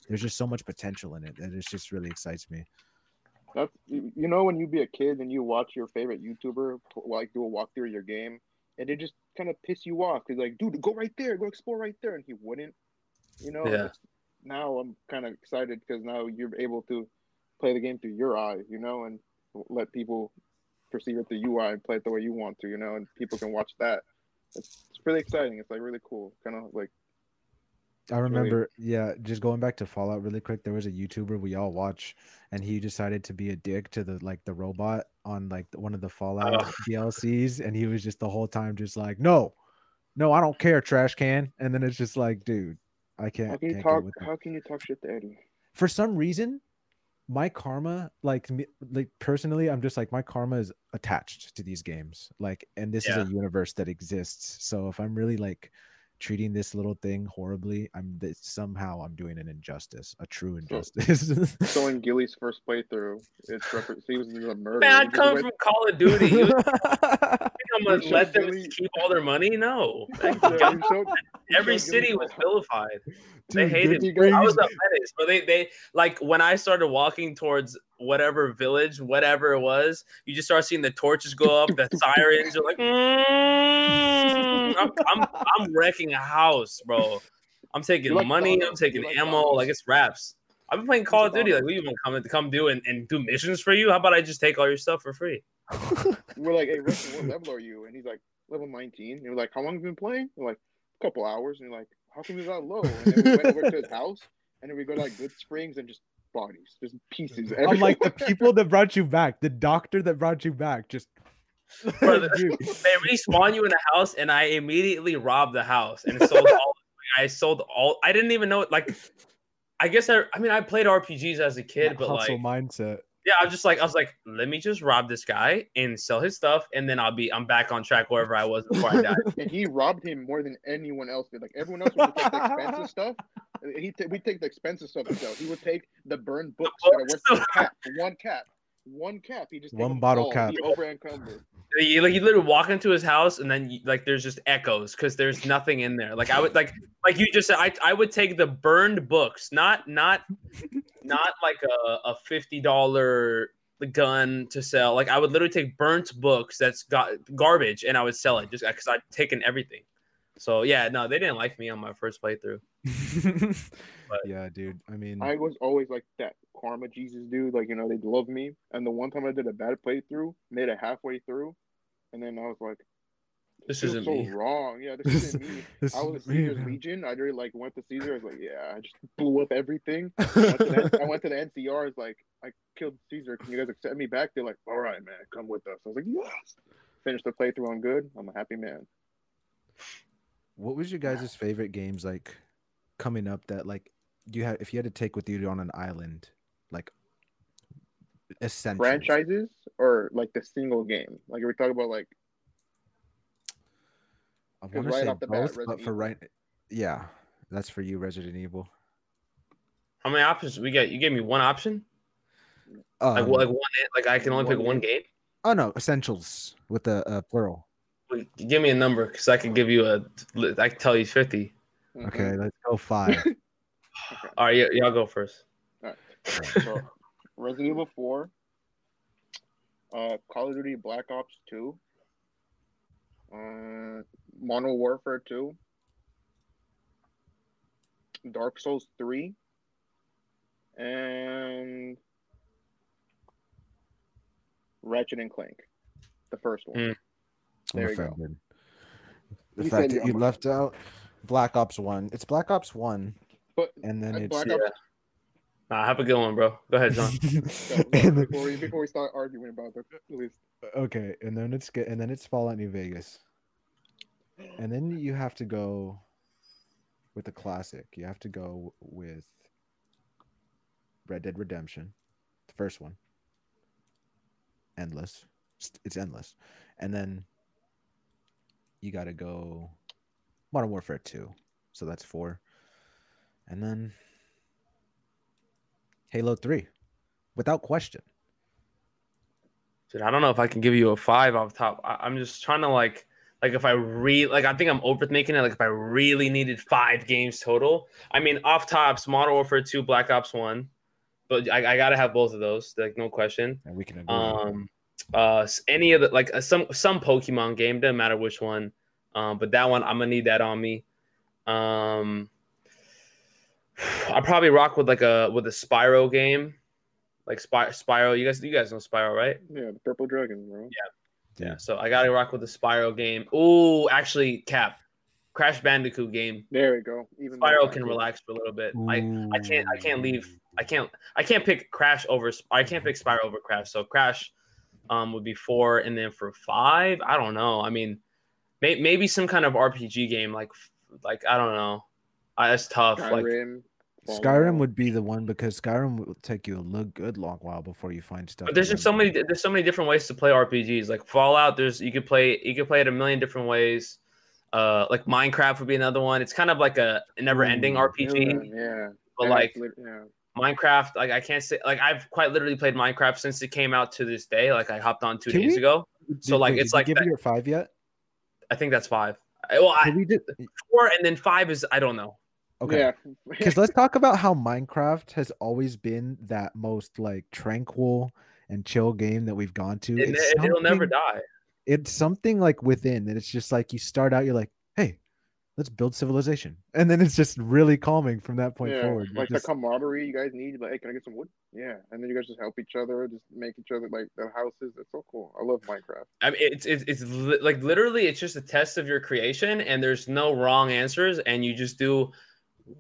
There's just so much potential in it that it just really excites me. That's you you know when you be a kid and you watch your favorite YouTuber like do a walkthrough of your game, and it just kind of piss you off because like, dude, go right there, go explore right there, and he wouldn't. You know. Yeah. Now I'm kind of excited because now you're able to play the game through your eye, you know, and let people perceive it through UI and play it the way you want to, you know, and people can watch that. It's, it's really exciting. It's like really cool. Kind of like I really- remember, yeah, just going back to Fallout really quick. There was a YouTuber we all watch, and he decided to be a dick to the like the robot on like one of the Fallout Oh. [laughs] DLCs, and he was just the whole time just like, no, no, I don't care, trash can. And then it's just like, dude, I can't. how can you can't talk? How can you talk shit to ED-E? For some reason, my karma, like me, like personally, I'm just like my karma is attached to these games, like, and this Yeah. is a universe that exists. So if I'm really like treating this little thing horribly, I'm th- somehow I'm doing an injustice, a true injustice. [laughs] So in Gilly's first playthrough, it's reference. He was a murderer. Man, I come from Call of Duty. [laughs] [laughs] You I'm gonna let them really- keep all their money? No. [laughs] Every city was vilified. They hated me. I was a menace, but they they like when I started walking towards whatever village, whatever it was, you just start seeing the torches go up, the sirens. You're like, mm, I'm, I'm I'm wrecking a house, bro. I'm taking like money. dogs. I'm taking like ammo. dogs. Like it's raps. I've been playing Call of Duty. Like, we what you want to come to come do and, and do missions for you? How about I just take all your stuff for free? We're like, hey, Russell, what [laughs] level are you? And he's like, level 19. And we're like, how long have you been playing? We're like, a couple hours. And you're like, how come you're that low? And then we went over to his [laughs] house, and then we go to like Goodsprings and just bodies, just pieces. I'm like the people that brought you back, the doctor that brought you back, just [laughs] Bro, They respawn you in a house, and I immediately robbed the house and sold all. I sold all. I didn't even know it. Like, I guess I. I mean, I played RPGs as a kid, but like, hustle mindset. Yeah, I was just like, I was like, let me just rob this guy and sell his stuff, and then I'll be, I'm back on track wherever I was before I died. [laughs] and he robbed him more than anyone else did. Like everyone else would [laughs] take the expensive stuff. He t- we take the expensive stuff himself. He would take the burned books that are worth books. cap, one cap, one cap. He just One bottle all. cap. He over encumbered. you, like you literally walk into his house and then like there's just echoes because there's nothing in there. Like I would like like you just said, I I would take the burned books, not not not like a, a fifty dollar gun to sell. Like I would literally take burnt books that's got garbage and I would sell it just because I'd taken everything. So yeah, no, they didn't like me on my first playthrough. [laughs] But- yeah, dude. I mean, I was always like that karma Jesus dude. Like, you know, they'd love me. And the one time I did a bad playthrough, made it halfway through, and then I was like, This feels isn't so me. wrong. Yeah, this [laughs] isn't me. [laughs] this I was is me, Caesar's man. Legion. I really like went to Caesar. I was like, yeah, I just [laughs] blew up everything. I went to the, I went to the NCR. It's like, I killed Caesar. Can you guys accept me back? They're like, all right, man, come with us. I was like, yes. Finished the playthrough on good. I'm a happy man. What was your guys' favorite games like coming up that like you had if you had to take with you on an island, like essential Franchises or like the single game? Like, are we talking about like I 'cause want to say off the bat, both, but for right, yeah, that's for you, Resident Evil. How many options we got? You gave me one option. Um, Like? Like one? Like I can only pick one one game. oh no, essentials with the uh, plural. Give me a number because I can give you a. I can tell you fifty. mhm. Okay, let's go five. [laughs] All right, y- y'all go first. All right. So, [laughs] Resident Evil 4, uh, Call of Duty Black Ops 2, uh, Modern Warfare 2, Dark Souls 3, and Ratchet and Clank, the first one. Hmm. There you go. The You fact that you- you left out Black Ops One. It's Black Ops One, But and then uh, it's Black Yeah. Nah, have a good one, bro. Go ahead, John. [laughs] so, And no, before, we, before we start arguing about the list, okay, and then it's get, and then it's Fallout New Vegas, and then you have to go with the classic. You have to go with Red Dead Redemption, the first one. Endless, It's- it's endless, and then you got to go Modern Warfare Two, so that's four, and then Halo Three, without question. Dude, I don't know if I can give you a five off top. I, I'm just trying to like, like if I really like, I think I'm overthinking it. Like if I really needed five games total, I mean, off tops, Modern Warfare Two, Black Ops One, but I, I gotta have both of those, like no question. And we can agree. Um, uh, any of the like uh, some some Pokemon game, doesn't matter which one. Um, but that one I'm gonna need that on me. Um, I probably rock with like a with a Spyro game, like Spy Spyro. You guys, you guys know Spyro, right? yeah, the Purple Dragon, bro. Yeah. So I gotta rock with the Spyro game. Oh, actually, Cap, Crash Bandicoot game. There we go. Even Spyro can relax for a little bit. I I can't I can't leave. I can't I can't pick Crash over. I can't pick Spyro over Crash. So Crash, um, would be four, and then for five, I don't know. I mean, may, maybe some kind of RPG game, like like I don't know. Uh, that's tough. Like Skyrim. Skyrim Fallout. would be the one because Skyrim will take you a look good long while before you find stuff. But there's just so many there's so many different ways to play RPGs. Like Fallout, there's you could play you could play it a million different ways. Uh, like Minecraft would be another one. It's kind of like a never-ending Ooh, RPG. Yeah, yeah. But Yeah, like yeah. Minecraft, like I can't say like I've quite literally played Minecraft since it came out to this day. Like I hopped on two Can days we- ago. So, Did- like, wait, it's did you like give that- you your five yet? I think that's five. Well, I, we did four and then five is I don't know. Okay. Yeah. Because let's [laughs] talk about how Minecraft has always been that most like tranquil and chill game that we've gone to. It, It's it, will never die. It's something like within that. It's just like you start out, you're like, hey, let's build civilization, and then it's just really calming from that point yeah, forward. like Just- the camaraderie you guys need. Like, hey, can I get some wood? Yeah, and then you guys just help each other, just make each other like the houses. It's so cool. I love Minecraft. I mean, it's it's, it's li- like literally it's just a test of your creation, and there's no wrong answers, and you just do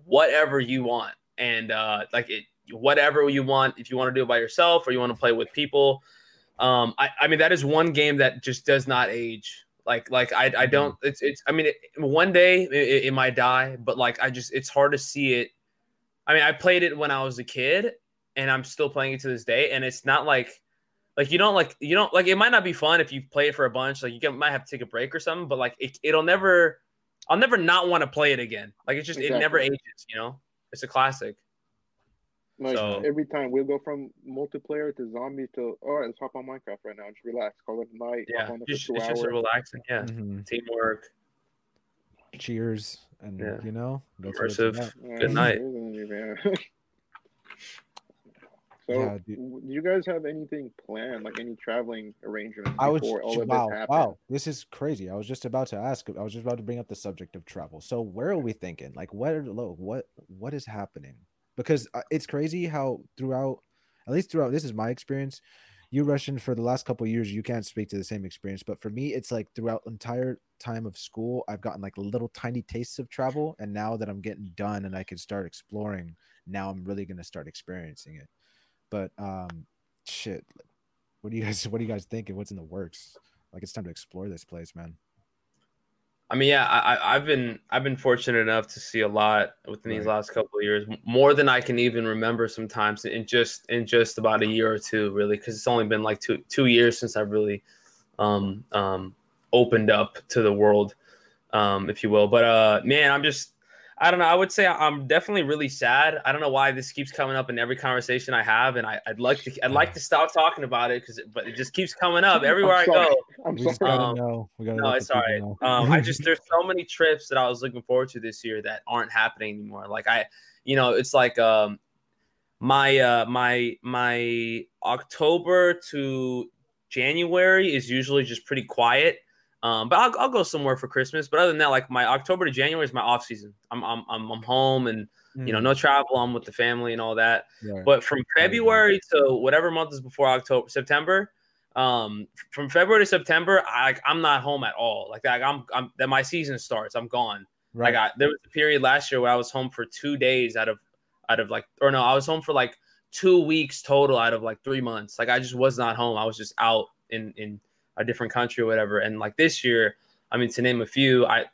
whatever you want, and uh, like it whatever you want. If you want to do it by yourself or you want to play with people, um, I I mean that is one game that just does not age. Like like I I don't it's it's I mean it, one day it, it might die, but like I just it's hard to see it. I mean I played it when I was a kid, and I'm still playing it to this day, and it's not like like you don't like you don't like it might not be fun if you play it for a bunch like you can, might have to take a break or something but like it, it'll never i'll never not want to play it again like it's just it never ages you know it's a classic Like So- every time we'll go from multiplayer to zombie to all right, let's hop on Minecraft right now. And just relax, call it a night. Yeah, on it just, for two it's just a hours. relaxing. Yeah, Mhm. teamwork. Cheers, and Yeah. you know, that's what it's Immersive. Good night. [laughs] it is energy, man. So, Yeah, do you guys have anything planned, like any traveling arrangements I was before all of wow, this wow. This is crazy. I was just about to ask. I was just about to bring up the subject of travel. So where are we thinking? Like, what are look, what what is happening? Because uh, it's crazy how throughout, at least throughout, this is my experience. You Russian for the last couple of years, you can't speak to the same experience. But for me, it's like throughout entire time of school, I've gotten like little tiny tastes of travel, and now that I'm getting done and I can start exploring, now I'm really gonna start experiencing it. But um, shit, what do you guys [laughs] what are you guys thinking? What's in the works? Like it's time to explore this place, man. I mean, yeah, I, I've been I've been fortunate enough to see a lot within these Right. last couple of years, more than I can even remember sometimes in just in just about a year or two, really, because it's only been like two two years since I've really um, um, opened up to the world, um, if you will. But uh, man, I'm just I don't know. I would say I'm definitely really sad. I don't know why this keeps coming up in every conversation I have, and I, I'd like to I'd like to stop talking about it because but it just keeps coming up [laughs] everywhere I go. I'm We just sorry. gotta Um, know. We gotta No, it's the all people right. know. Um, I just [laughs] there's so many trips that I was looking forward to this year that aren't happening anymore. Like I, you know, it's like um, my uh, my my October to January is usually just pretty quiet. Um, but I'll, I'll go somewhere for Christmas. But other than that, like my October to January is my off season. I'm I'm I'm, I'm home and you know Mm, no travel. I'm with the family and all that. right. But from February to whatever month is before October, September, um, from February to September, I, like, I'm not home at all. Like, like I'm, I'm that my season starts. I'm gone. right. Like I, there was a period last year where I was home for two days out of, out of like, or no, I was home for like two weeks total out of like three months. Like I just was not home. I was just out in in a different country or whatever. And like this year, I mean, to name a few, I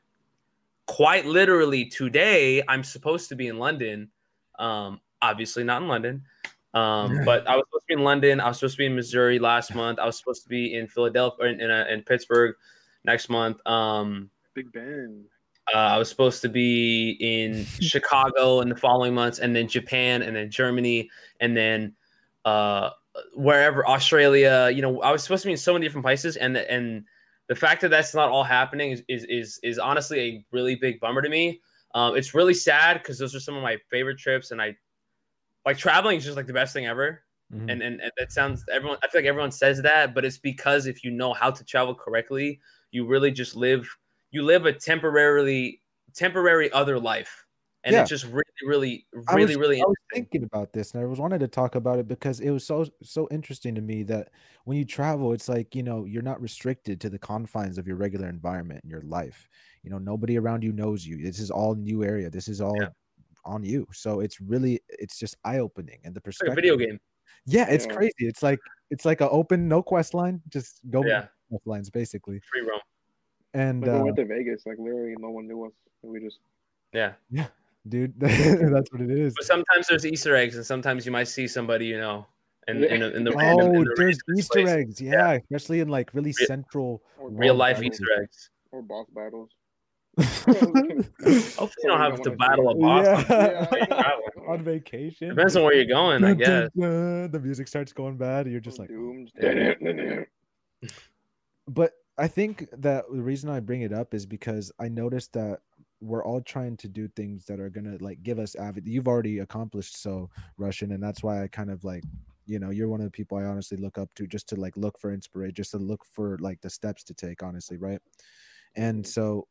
quite literally today I'm supposed to be in London. Um, obviously not in London. Um, but I was supposed to be in London. I was supposed to be in Missouri last month. I was supposed to be in Philadelphia or in in, uh, in Pittsburgh next month. Um, Big Ben. uh, I was supposed to be in [laughs] Chicago in the following months, and then Japan, and then Germany, and then uh, wherever Australia. You know, I was supposed to be in so many different places, and and the fact that that's not all happening is is is, is honestly a really big bummer to me. Um, it's really sad because those are some of my favorite trips, and I like traveling is just like the best thing ever. Mhm. And, and and that sounds everyone. I feel like everyone says that, but it's because if you know how to travel correctly, you really just live. You live a temporarily temporary other life, and Yeah. it's just really, really, I really, was- really I was thinking about this and I was wanted to talk about it because it was so so interesting to me that when you travel, it's like, you know, you're not restricted to the confines of your regular environment and your life. You know, nobody around you knows you. This is all new area. This is all Yeah. on you. So it's really it's just eye-opening and the It's like perspective. a video game. Yeah, it's Yeah. crazy. It's like it's like an open no quest line. Just go Yeah. quest lines basically. Free roam. And Like we uh, went to Vegas, like literally no one knew us. And we just yeah Yeah, dude, [laughs] that's what it is. but sometimes there's Easter eggs, and sometimes you might see somebody you know, in Yeah. in, the- in the Oh, in the there's Easter place. eggs. Yeah, especially in like really Real- central real life battles- Easter eggs. or boss battles. [laughs] [laughs] Hopefully, you don't have to battle a boss. Yeah. on on vacation. Depends on where you're going, I Dun, dun, guess. The music starts going bad. You're just like, doomed. but I think that the reason I bring it up is because I noticed that we're all trying to do things that are gonna like give us avid. You've already accomplished so Russian, and that's why I kind of like, you know, you're one of the people I honestly look up to, just to like look for inspiration, just to look for like the steps to take, honestly, right? And so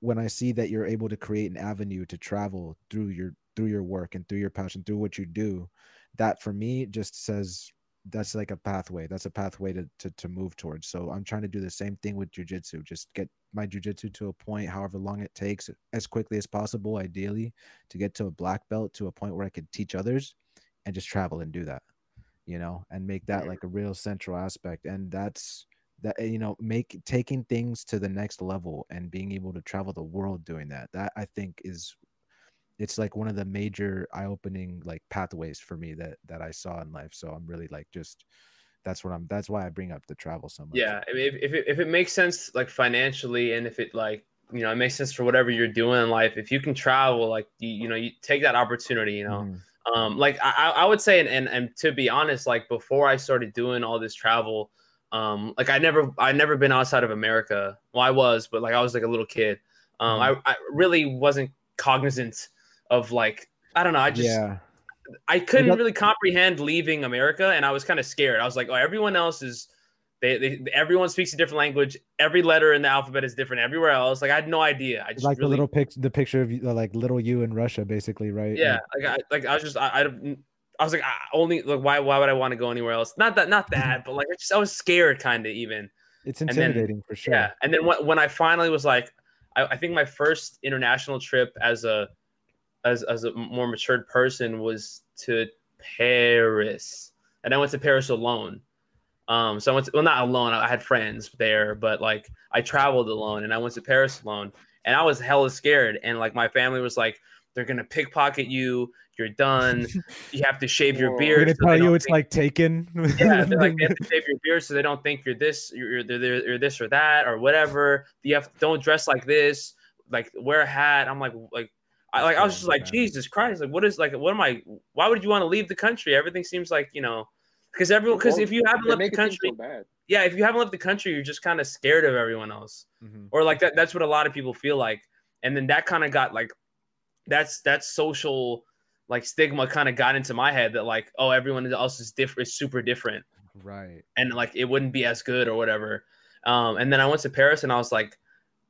when I see that you're able to create an avenue to travel through your through your work and through your passion, through what you do, that for me just says that's like a pathway. That's a pathway to, to to move towards. So I'm trying to do the same thing with jujitsu. Just get my jujitsu to a point, however long it takes, as quickly as possible, ideally, to get to a black belt to a point where I could teach others and just travel and do that, you know, and make that like a real central aspect. And that's that you know, make taking things to the next level and being able to travel the world doing that. That I think is it's like one of the major eye-opening like pathways for me that that I saw in life. So I'm really like just that's what I'm that's why I bring up the travel so much. Yeah, I mean, if if it, if it makes sense like financially, and if it like you know it makes sense for whatever you're doing in life, if you can travel, like you, you know, you take that opportunity. You know, Mhm. Um, like I, I would say, and, and and to be honest, like before I started doing all this travel, um, like I never I never been outside of America. Well, I was, but like I was like a little kid. Um, Mhm. I, I really wasn't cognizant of like I don't know. I just yeah, I couldn't got- really comprehend leaving America, and I was kind of scared. I was like, oh, everyone else is. They, they, everyone speaks a different language. Every letter in the alphabet is different everywhere else. Like I had no idea. I just like really, the little pic, the picture of uh, like little you in Russia, basically, right? yeah. Like I, like I was just, I, I, I was like, I only like, why, why would I want to go anywhere else? Not that, not [laughs] that, but like, I just, I was scared, kind of even. it's then- intimidating for sure. Yeah. And then when, when I finally was like, I, I think my first international trip as a, as, as a more matured person was to Paris, and I went to Paris alone. Um, so I went to, well, not alone. I had friends there, but like I traveled alone, and I went to Paris alone, and I was hella scared. And like my family was like, "They're gonna pickpocket you. You're done. [laughs] You have to shave your Whoa. They're beard." gonna so they tell you it's think- like taken. yeah, they're like they have to [laughs] shave your beard so they don't think you're this, you're, you're, you're, you're this or that or whatever. You have don't dress like this, like wear a hat. I'm like, like, I like I was just like, Yeah. Jesus Christ, like what is like, what am I? Why would you want to leave the country? Everything seems like you know, because everyone, because if you haven't left the make it seem country, so bad. yeah, if you haven't left the country, you're just kind of scared of everyone else Mhm. or like that that's what a lot of people feel like and then that kind of got like that's that social like stigma kind of got into my head that like oh everyone else is different is super different Right. and like it wouldn't be as good or whatever um and then i went to paris and i was like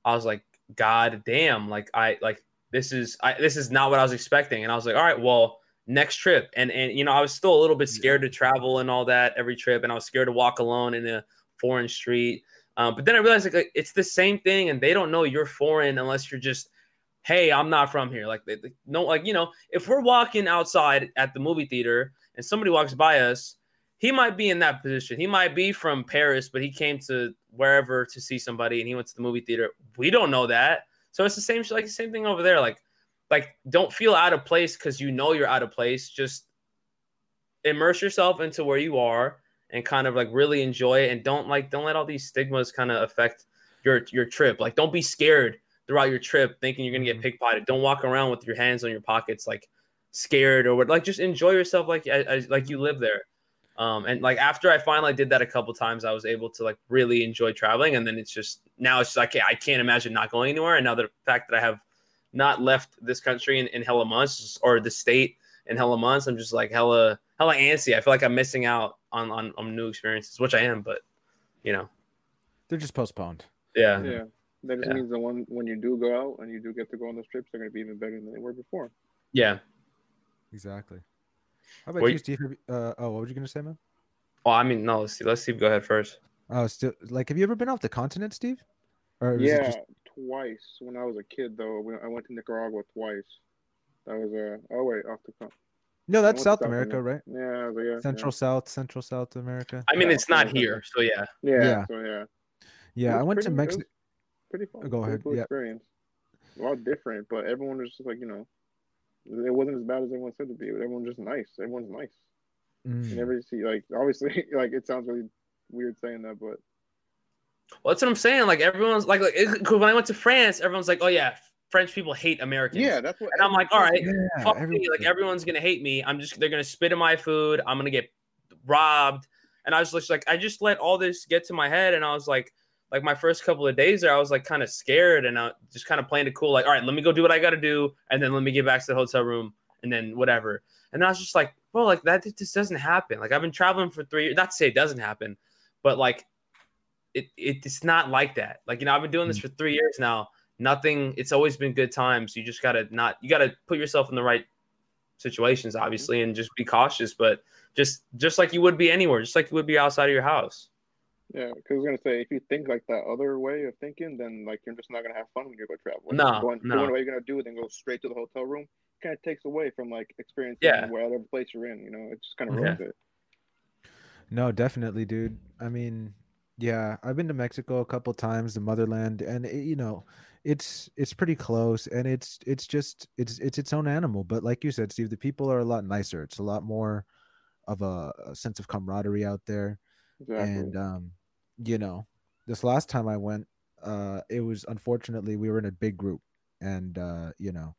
i was like god damn like i like this is I, this is not what i was expecting. And i was like all right well next trip. And and you know i was still a little bit scared to travel and all that every trip. And i was scared to walk alone in a foreign street. Um, but then i realized like it's the same thing. And they don't know you're foreign unless you're just hey i'm not from here. Like they, they- no like you know if we're walking outside at the movie theater and somebody walks by us he might be in that position. He might be from paris but he came to wherever to see somebody and he went to the movie theater. We don't know that so it's the same like the same thing over there like like don't feel out of place because you know you're out of place. Just immerse yourself into where you are and kind of like really enjoy it. And don't like don't let all these stigmas kind of affect your your trip. Like don't be scared throughout your trip thinking you're gonna get mm-hmm. pickpocketed. Don't walk around with your hands on your pockets like scared or what like just enjoy yourself like as, like you live there um and like after i finally did that a couple times i was able to like really enjoy traveling and then it's just now it's just like i can't imagine not going anywhere and now the fact that i have not left this country in, in hella months or the state in hella months i'm just like hella hella antsy i feel like i'm missing out on on, on new experiences which i am but you know They're just postponed. yeah Yeah. That just Yeah. means that when when you do go out and you do get to go on those trips, they're gonna be even better than they were before. yeah Exactly. How about Wait. you, Steve? Uh, oh, what were you gonna say, man? oh i mean no let's see let's see go ahead first Oh, still like, have you ever been off the continent, Steve? Or was it yeah, just- twice when I was a kid though. When I went to Nicaragua twice. That was uh oh wait off the con- no, that's South South America, right? yeah but yeah Central South, Central South America. i mean Yeah, it's not here so yeah yeah yeah, Yeah. so yeah Yeah, I went to pretty- it Mexico. Pretty fun. Go Pretty ahead, Cool yeah. experience. A lot different, but everyone was just like you know, it wasn't as bad as everyone said to be. But everyone just nice. Everyone's nice. You Mm. never see like obviously [laughs] like it sounds really weird saying that, but well that's what i'm saying like everyone's like, like it, 'cause when i went to france everyone's like oh yeah french people hate americans yeah, that's what. and i'm like all right Yeah, fuck me. Like like- everyone's gonna hate me. I'm just they're gonna spit in my food. I'm gonna get robbed. And I was just like, I just let all this get to my head, and I was like, like my first couple of days there, I was like kind of scared, and I just kind of playing it cool. Like, all right, let me go do what I got to do, and then let me get back to the hotel room, and then whatever. And I was just like, bro, like that just doesn't happen. Like I've been traveling for three years. Not to say it doesn't happen, but like it, it it's not like that. Like you know, I've been doing this mm. for three years now. Nothing. It's always been good times. You just gotta not. You gotta put yourself in the right situations, obviously, and just be cautious. But just just like you would be anywhere, just like you would be outside of your house. Yeah, because I was gonna say if you think like that other way of thinking, then like you're just not gonna have fun when you go travel. Like, No, going, no. doing what you're gonna do, then go straight to the hotel room, kind of takes away from like experiencing Yeah. whatever place you're in. You know, it just kind of Yeah. ruins it. No, definitely, dude. I mean, yeah, I've been to Mexico a couple times, the motherland, and it, you know, it's it's pretty close, and it's it's just it's it's its own animal. But like you said, Steve, the people are a lot nicer. It's a lot more of a, a sense of camaraderie out there, Exactly. and um, you know, this last time I went, uh, it was unfortunately we were in a big group, and uh, you know,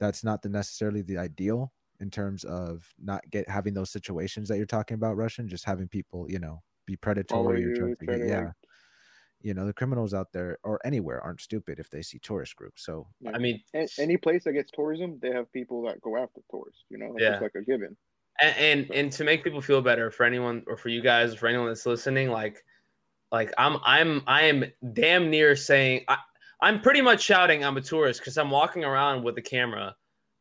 that's not the necessarily the ideal in terms of not get having those situations that you're talking about, Russian, just having people, you know, be predatory or you, trying to get, yeah. like- You know, the criminals out there or anywhere aren't stupid if they see tourist groups. So I mean, A- any place that gets tourism, they have people that go after tourists. You know, that's Yeah. like a given. and, and and to make people feel better for anyone or for you guys or for anyone that's listening like like i'm i'm i am damn near saying I, i'm pretty much shouting i'm a tourist because i'm walking around with a camera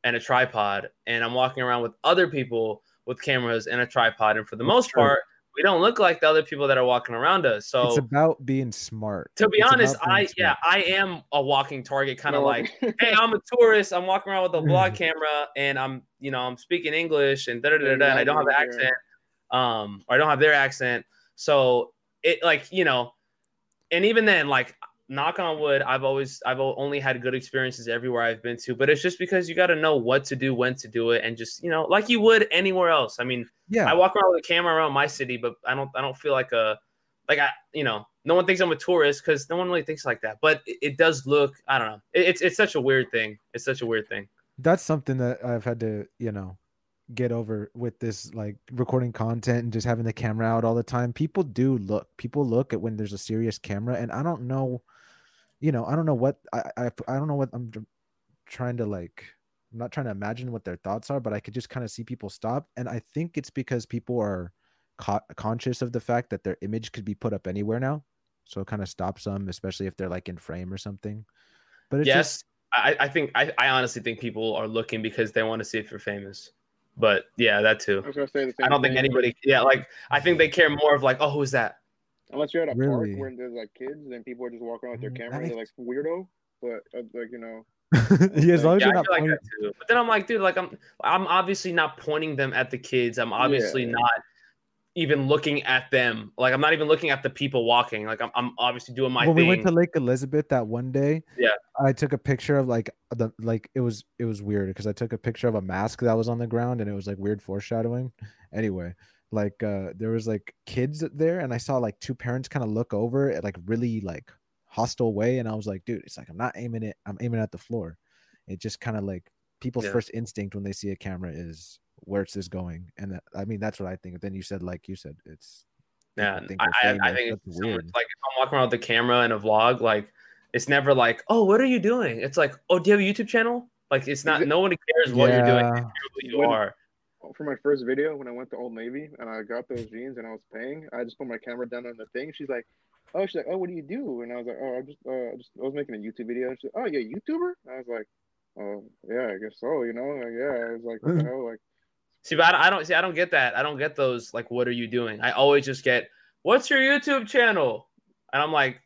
and a tripod and i'm walking around with other people with cameras and a tripod and for the most true. part we don't look like the other people that are walking around us so it's about being smart. to be It's honest about being i yeah i am a walking target kind of No, like [laughs] hey, I'm a tourist. I'm walking around with a vlog [laughs] camera and I'm, you know, I'm speaking English and da da da da. And I don't have an accent. Um, or I don't have their accent. So it like, you know, and even then, like, knock on wood, I've always, I've only had good experiences everywhere I've been to. But it's just because you got to know what to do, when to do it, and just, you know, like you would anywhere else. I mean, yeah. I walk around with a camera around my city, but I don't, I don't feel like a, like I, you know, no one thinks I'm a tourist because no one really thinks like that. But it, it does look, I don't know, it, it's it's such a weird thing. It's such a weird thing. that's something that I've had to, you know, get over with this like recording content and just having the camera out all the time. People do look. People look at when there's a serious camera, and I don't know, you know, I don't know what I I, I don't know what I'm trying to like. I'm not trying to imagine what their thoughts are, but I could just kind of see people stop, and I think it's because people are co- conscious of the fact that their image could be put up anywhere now, so it kind of stops them, especially if they're like in frame or something. But it's yes, just I, I think I, I honestly think people are looking because they want to see if you're famous. But yeah, that too. I was gonna say the same I don't think anybody. Yeah, like I think they care more of like, oh, who's that? unless you're at a Really? park where there's like kids, then people are just walking around with their Mm, camera. that They're like weirdo, but uh, like you know, [laughs] yeah, as long as Yeah, you're not feel like pointing- But then I'm like, dude, like I'm I'm obviously not pointing them at the kids. I'm obviously Yeah. not even looking at them. Like I'm not even looking at the people walking. Like I'm I'm obviously doing my when thing. we went to Lake Elizabeth that one day, Yeah. I took a picture of like the like it was it was weird because I took a picture of a mask that was on the ground and it was like weird foreshadowing. Anyway, like uh there was like kids there and I saw like two parents kind of look over at like really like hostile way and I was like, dude, it's like I'm not aiming it, I'm aiming at the floor. It just kind of like people's Yeah. first instinct when they see a camera is where's this going? And that, I mean that's what I think. Then you said like you said it's Yeah, people think I, I, I think it's so weird. like if I'm walking around with the camera and a vlog, like it's never like, oh, what are you doing? It's like, oh, do you have a YouTube channel? Like it's not. No one cares what you're doing. Yeah. They care who you When- are. for my first video when I went to Old Navy and I got those jeans and I was paying, I just put my camera down on the thing. She's like, "Oh, she's like, oh, what do you do?" And I was like, "Oh, I just, uh, just, I was making a YouTube video." She's like, "Oh, you're a YouTuber?" And I was like, "Oh, yeah, I guess so." You know, like, yeah. I was like, "What the [laughs] hell?" Like, See, but I, I don't see. I don't get that. I don't get those. Like, what are you doing? I always just get, what's your YouTube channel? And I'm like,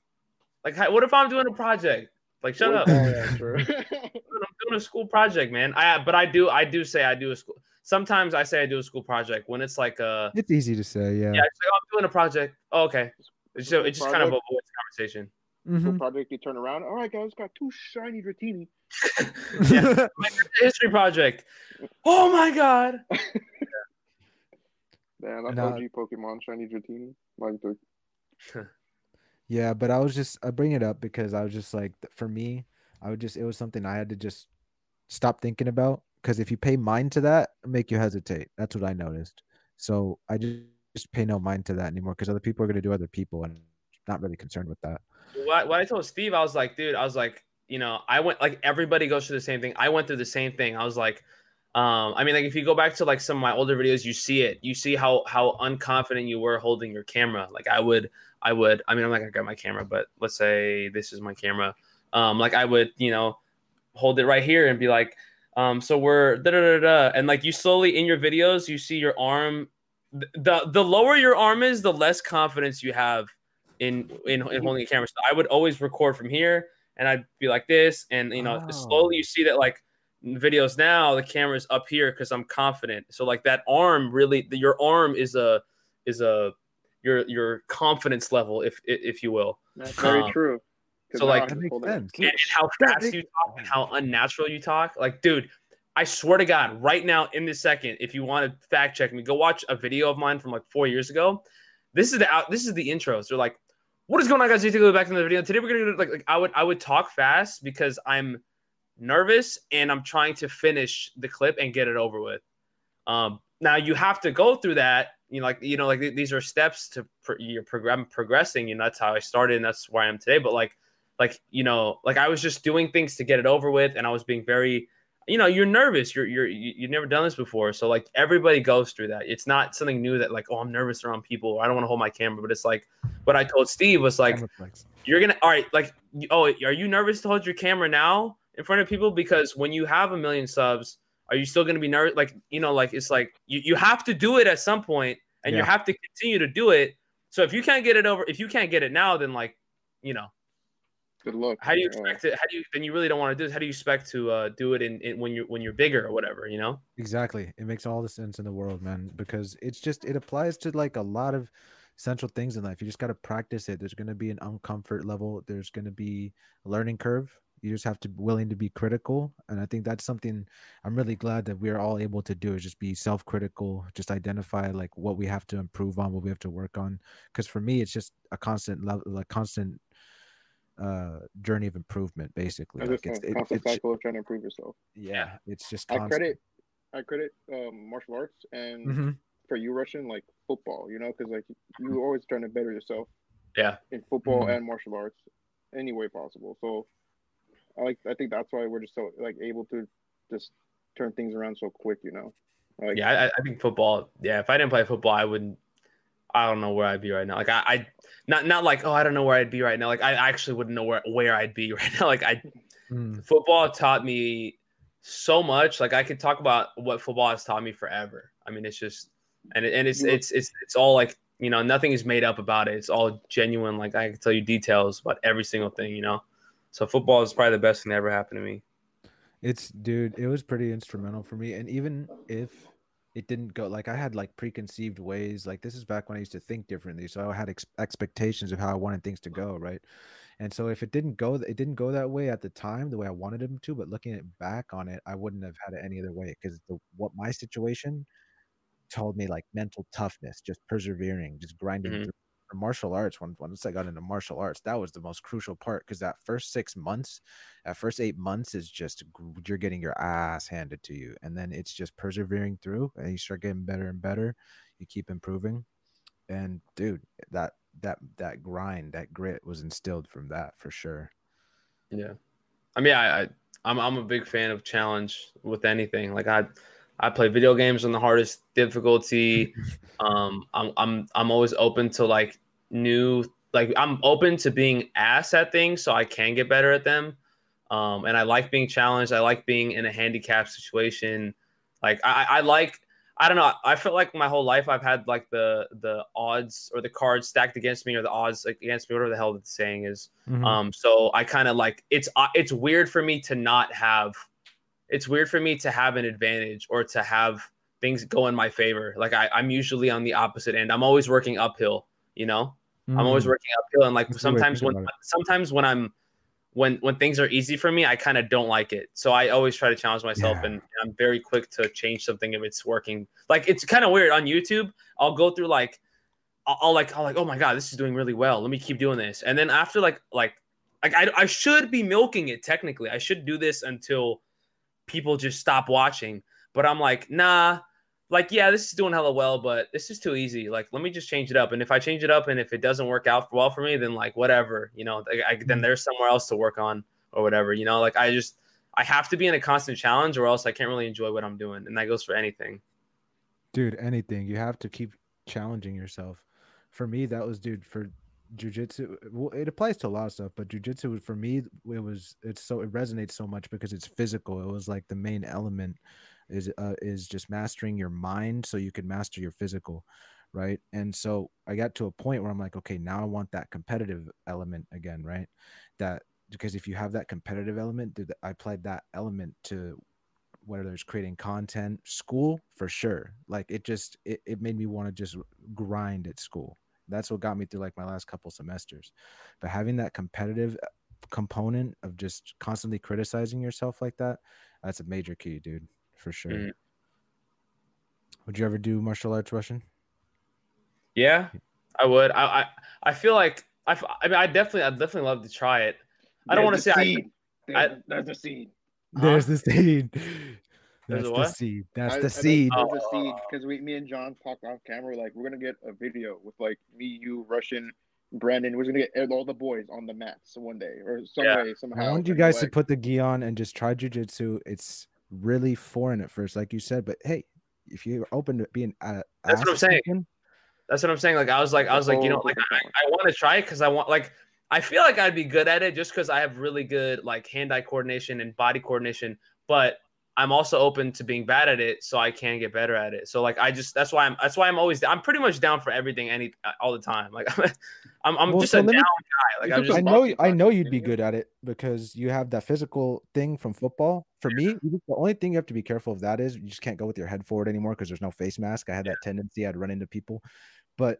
like, what if I'm doing a project? Like, shut up. [laughs] Oh, yeah, true. [laughs] I'm doing a school project, man. I but I do I do say I do a school. Sometimes I say I do a school project when it's like a It's easy to say, yeah. yeah, it's like, oh, I'm doing a project. Oh, okay. So it just kind of Project? avoids conversation. Mhm. Cool project. You turn around. All right, guys, got two shiny Dratini. [laughs] yeah, like [laughs] history project. Oh my god. [laughs] Man, that's Nah. OG Pokemon shiny Dratini. Like the Yeah, but I was just I bring it up because I was just like for me, I would just it was something I had to just stop thinking about because if you pay mind to that, make you hesitate. That's what I noticed. So I just just pay no mind to that anymore because other people are gonna do other people and not really concerned with that. what, what I told Steve, I was like, dude, I was like, you know, I went like everybody goes through the same thing. I went through the same thing. I was like, um, I mean, like if you go back to like some of my older videos, you see it. You see how how unconfident you were holding your camera. Like I would, I would. I mean, I'm not gonna grab my camera, but let's say this is my camera. Um, like I would, you know, hold it right here and be like, um, so we're da da da da, and like you slowly in your videos, you see your arm. The the lower your arm is, the less confidence you have in in, in holding a camera. So I would always record from here, and I'd be like this, and you know, Oh. slowly you see that like videos now the camera's up here because I'm confident. So like that arm really, the, your arm is a is a your your confidence level, if if you will, that's very Um, true. 'Cause so, like- I That can makes hold it. sense. and, and how fast makes- you talk and how unnatural you talk. Like, dude, I swear to God, right now in this second, if you want to fact check me, go watch a video of mine from like four years ago. This is the out. This is the intros. They're like, "What is going on, guys? You look back in the video. Today we're gonna like, like I would I would talk fast because I'm nervous and I'm trying to finish the clip and get it over with. Um, now you have to go through that. You know, like you know, like these are steps to your program progressing. You know, that's how I started, and that's where I am today. But like, like you know, like I was just doing things to get it over with, and I was being very, you know, you're nervous. You're you're you've never done this before, so like everybody goes through that. It's not something new that like, oh, I'm nervous around people. Or I don't want to hold my camera, but it's like what I told Steve was like, you're gonna all right, like, oh, are you nervous to hold your camera now in front of people because when you have a million subs are you still going to be nervous? Like, you know, like it's like you, you have to do it at some point and yeah. you have to continue to do it. So if you can't get it over, if you can't get it now, then like, you know, good luck. How do you expect it? How do you, then you really don't want to do this. How do you expect to uh, do it in, in when you're, when you're bigger or whatever, you know? Exactly. It makes all the sense in the world, man, because it's just, it applies to like a lot of central things in life. You just got to practice it. There's going to be an uncomfort level. There's going to be a learning curve you just have to be willing to be critical and i think that's something i'm really glad that we're all able to do is just be self-critical just identify like what we have to improve on what we have to work on because for me it's just a constant level like constant uh journey of improvement basically like it's, a constant it, cycle of trying to improve yourself yeah it's just constant. i credit i credit um, martial arts and mm-hmm. for you russian like football you know because like you're always trying to better yourself yeah in football mm-hmm. and martial arts any way possible so I like I think that's why we're just so like able to just turn things around so quick, you know. Like, yeah, I, I, think football. Yeah, if I didn't play football, I wouldn't. I don't know where I'd be right now. Like I, I not not like oh I don't know where I'd be right now. Like I actually wouldn't know where where I'd be [laughs] right now. Like I, mm. football taught me so much. Like I could talk about what football has taught me forever. I mean, it's just and it, and it's it's it's it's all like you know nothing is made up about it. It's all genuine. Like I can tell you details about every single thing. You know. So football is probably the best thing that ever happened to me. It's dude, it was pretty instrumental for me. And even if it didn't go like I had like preconceived ways, like this is back when I used to think differently. So I had ex- expectations of how I wanted things to go, right? And so if it didn't go, it didn't go that way at the time, the way I wanted them to. But looking at back on it, I wouldn't have had it any other way because what my situation told me like mental toughness, just persevering, just grinding mm-hmm. through martial arts when once I got into martial arts, that was the most crucial part because that first six months, that first eight months is just you're getting your ass handed to you, and then it's just persevering through, and you start getting better and better. You keep improving, and dude, that that that grind, that grit was instilled from that for sure. Yeah, I mean, I, I I'm I'm a big fan of challenge with anything. Like I I play video games on the hardest difficulty. [laughs] um, I'm I'm I'm always open to like new like I'm open to being ass at things so I can get better at them. Um, and I like being challenged. I like being in a handicap situation. Like I, I like I don't know. I feel like my whole life I've had like the the odds or the cards stacked against me or the odds against me, whatever the hell the saying is. Mm-hmm. Um, so I kind of like it's uh, it's weird for me to not have it's weird for me to have an advantage or to have things go in my favor. Like I, I'm usually on the opposite end. I'm always working uphill, you know? Mm. I'm always mm. working uphill. And like That's sometimes when sometimes when I'm when when things are easy for me, I kind of don't like it. So I always try to challenge myself yeah. and, and I'm very quick to change something if it's working. Like it's kind of weird on YouTube. I'll go through like I'll, I'll like I'll like, oh my god, this is doing really well. Let me keep doing this. And then after like like like I, I should be milking it technically. I should do this until people just stop watching. But I'm like, nah, like, yeah, this is doing hella well, but this is too easy. Like, let me just change it up. And if I change it up and if it doesn't work out well for me, then like, whatever, you know, I, I, then mm-hmm. there's somewhere else to work on or whatever, you know, like I just, I have to be in a constant challenge or else I can't really enjoy what I'm doing. And that goes for anything. Dude, anything. You have to keep challenging yourself. For me, that was, dude, for jujitsu well, it applies to a lot of stuff but jujitsu for me it was it's so it resonates so much because it's physical. It was like the main element is uh, is just mastering your mind so you can master your physical right? And so i got to a point where i'm like okay now i want that competitive element again right? That because if you have that competitive element i applied that element to whether it's creating content school for sure. Like it just it, it made me want to just grind at school that's what got me through like my last couple semesters. But having that competitive uh, component of just constantly criticizing yourself like that that's a major key dude for sure. Mm. would you ever do martial arts russian? Yeah i would. I i, I feel like I, I mean i definitely i definitely love to try it. I don't want to say seed. I, there's, I, there's the seed. There's the seed There's That's the seed. That's I- the I seed. There's a Oh. seed because we, me and John talked off camera. Like we're gonna get a video with like me, you, Russian, Brandon. We're gonna get all the boys on the mats one day or some Yeah. way somehow. I want you and, guys to put the gi on and just try jujitsu. It's really foreign at first, like you said, but hey, if you're open to being uh, That's what I'm saying. kicking, That's what I'm saying. Like I was like, I was like, you know, like I, I want to try it because I want like I feel like I'd be good at it just because I have really good like hand-eye coordination and body coordination, but I'm also open to being bad at it so I can get better at it. So like I just that's why I'm that's why I'm always I'm pretty much down for everything any all the time. Like [laughs] I'm I'm Well, just so a down me- guy. Like I'm just I know I know you'd be good at it because you have that physical thing from football. For me, the only thing you have to be careful of that is you just can't go with your head forward anymore because there's no face mask. I had that tendency. I'd run into people, but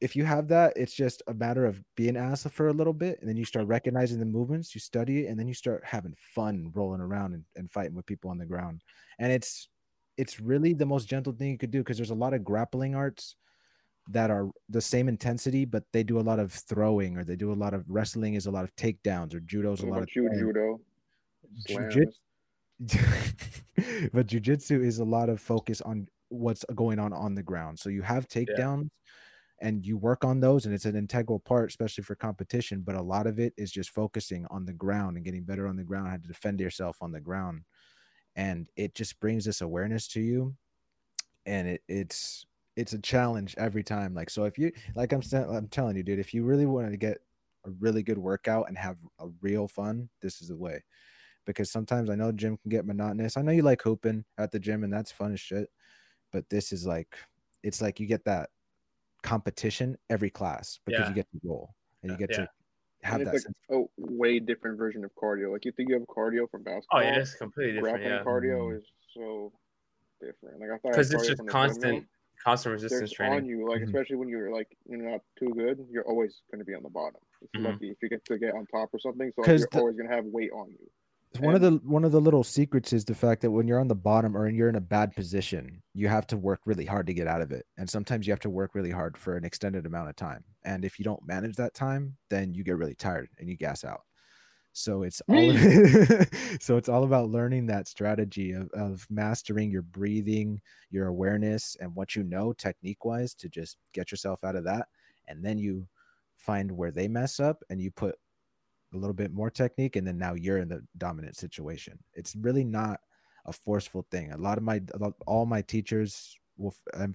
if you have that, it's just a matter of being ass for a little bit, and then you start recognizing the movements, you study it, and then you start having fun rolling around and, and fighting with people on the ground. And it's it's really the most gentle thing you could do because there's a lot of grappling arts that are the same intensity, but they do a lot of throwing or they do a lot of wrestling is a lot of takedowns or judo's a lot of you, judo? slams. [laughs] Jiu-jitsu, but jujitsu is a lot of focus on what's going on on the ground. So you have takedowns and you work on those, and it's an integral part, especially for competition. But a lot of it is just focusing on the ground and getting better on the ground, how to defend yourself on the ground, and it just brings this awareness to you, and it, it's it's a challenge every time. Like so, if you like, I'm I'm telling you, dude, if you really want to get a really good workout and have a real fun, this is the way because sometimes I know gym can get monotonous. I know you like hooping at the gym and that's fun as shit, but this is like it's like you get that competition every class because Yeah. you get to roll and you get Yeah. to have And that. it's like a way different version of cardio. Like you think you have cardio from basketball. oh yeah, it's completely different. grappling Yeah, cardio Mhm. is so different. Like I thought because it's just from constant gym, constant There's training on you, like Mhm. especially when you're like you're not too good, you're always going to be on the bottom. It's Mhm. lucky if you get to get on top or something. So 'Cause you're the- always going to have weight on you. One of the one of the little secrets is the fact that when you're on the bottom or you're in a bad position, you have to work really hard to get out of it. And sometimes you have to work really hard for an extended amount of time. And if you don't manage that time, then you get really tired and you gas out. So it's all [laughs] so it's all about learning that strategy of, of mastering your breathing, your awareness, and what you know technique wise to just get yourself out of that. And then you find where they mess up and you put a little bit more technique and then now you're in the dominant situation. It's really not a forceful thing. A lot of my lot- all my teachers will um,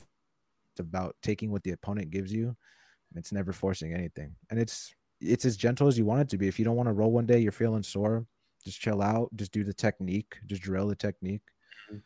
it's about taking what the opponent gives you. It's never forcing anything. And it's it's as gentle as you want it to be. If you don't want to roll one day you're feeling sore just chill out just do the technique just drill the technique. Mhm.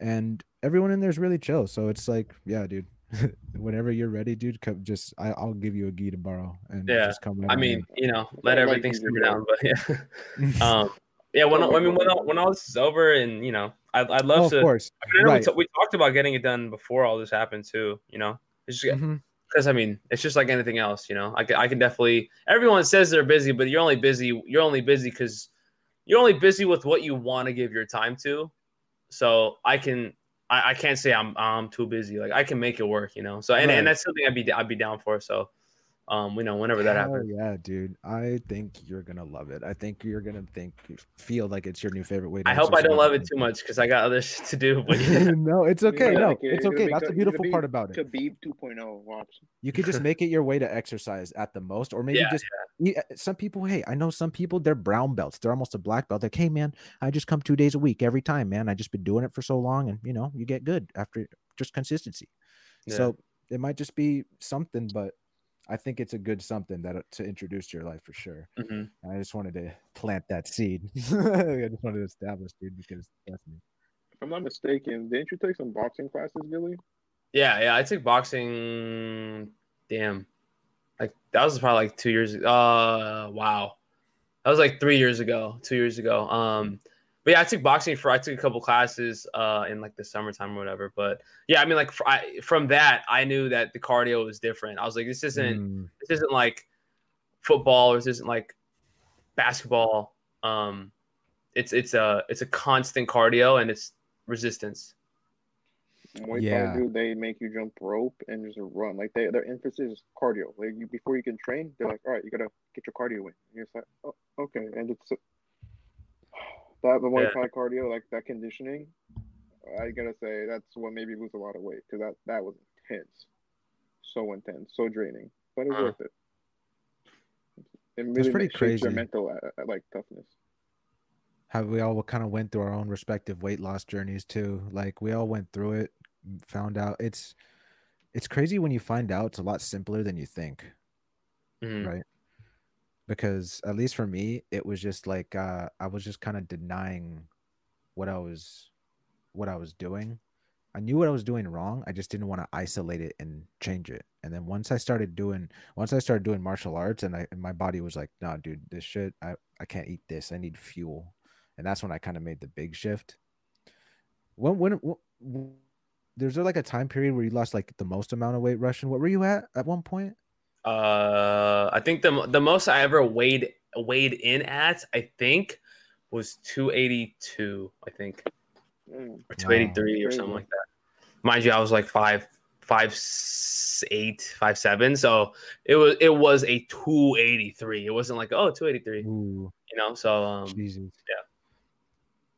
and everyone in there is really chill. So it's like yeah dude [laughs] whenever you're ready dude come just I, i'll give you a gi to borrow and Yeah, just come I mean, in. you know, let not like everything easy simmer down. But yeah, [laughs] um, yeah. When I, I mean, when, all- when all this is over, and you know, I'd, I'd love Oh, of course I, mean, I right. we, ta- we talked about getting it done before all this happened too. You know, it's just Mhm. because I mean, it's just like anything else. You know, I can, I can definitely. Everyone says they're busy, but you're only busy. You're only busy because you're only busy with what you want to give your time to. So I can. I, I can't say I'm I'm too busy. Like I can make it work. You know. So and, Right. and that's something I'd be I'd be down for. So, um, you know, whenever that Hell happens. yeah, dude. I think you're gonna love it. I think you're gonna think feel like it's your new favorite way. To I hope I don't love it too much because I got other [laughs] shit to do. But yeah. [laughs] no, it's okay. Yeah, No, like, it's okay. be That's co- the beautiful be part about it. Khabib 2.0. Watch. You could just make it your way to exercise at the most, or maybe Yeah, just you- uh, some people. Hey, I know some people. They're brown belts. They're almost a black belt. Like, hey, man, I just come two days a week every time, man. I just been doing it for so long, and you know, you get good after just consistency. Yeah. So it might just be something, but I think it's a good something that uh, to introduce to your life for sure. Mhm. And I just wanted to plant that seed. [laughs] I just wanted to establish, dude, because that's me. If I'm not mistaken, didn't you take some boxing classes, Billy? Yeah, yeah. I took boxing. Damn, like that was probably like two years. Uh, wow, that was like three years ago, two years ago. Um, but yeah, I took boxing for. I took a couple classes uh in like the summertime or whatever. But yeah, I mean, like fr I, from that, I knew that the cardio was different. I was like, this isn't Mm, this isn't like football or this isn't like basketball. Um, it's it's a it's a constant cardio and it's resistance. Muay Yeah. Thai, dude, they make you jump rope and just run. Like they, their emphasis is cardio. Like you, before you can train, they're like, all right, you gotta get your cardio in. And you're just like, oh, okay. And it's that the Muay Yeah. Thai cardio, like that conditioning, I gotta say that's what made me lose a lot of weight because that that was intense, so intense, so draining, but it was Uh-huh. worth it. It really That's pretty makes- shapes your crazy. mental uh, uh, like toughness. how we all kind of went through our own respective weight loss journeys too. Like we all went through it, found out it's it's crazy when you find out it's a lot simpler than you think, Mhm. right? Because at least for me, it was just like uh I was just kind of denying what I was what I was doing. I knew what I was doing wrong. I just didn't want to isolate it and change it. And then once I started doing once I started doing martial arts and I and my body was like, nah, dude, this shit, I, I can't eat this. I need fuel. And that's when I kind of made the big shift. When when, when there's there like a time period where you lost like the most amount of weight rushing? What were you at at one point? Uh, I think the the most I ever weighed weighed in at, I think, was 282. I think Mm. or 283 or something like that. Mind you, I was like five five s- eight five seven, so it was it was a 283. It wasn't like oh 283, Ooh, you know. So um, Jesus. yeah.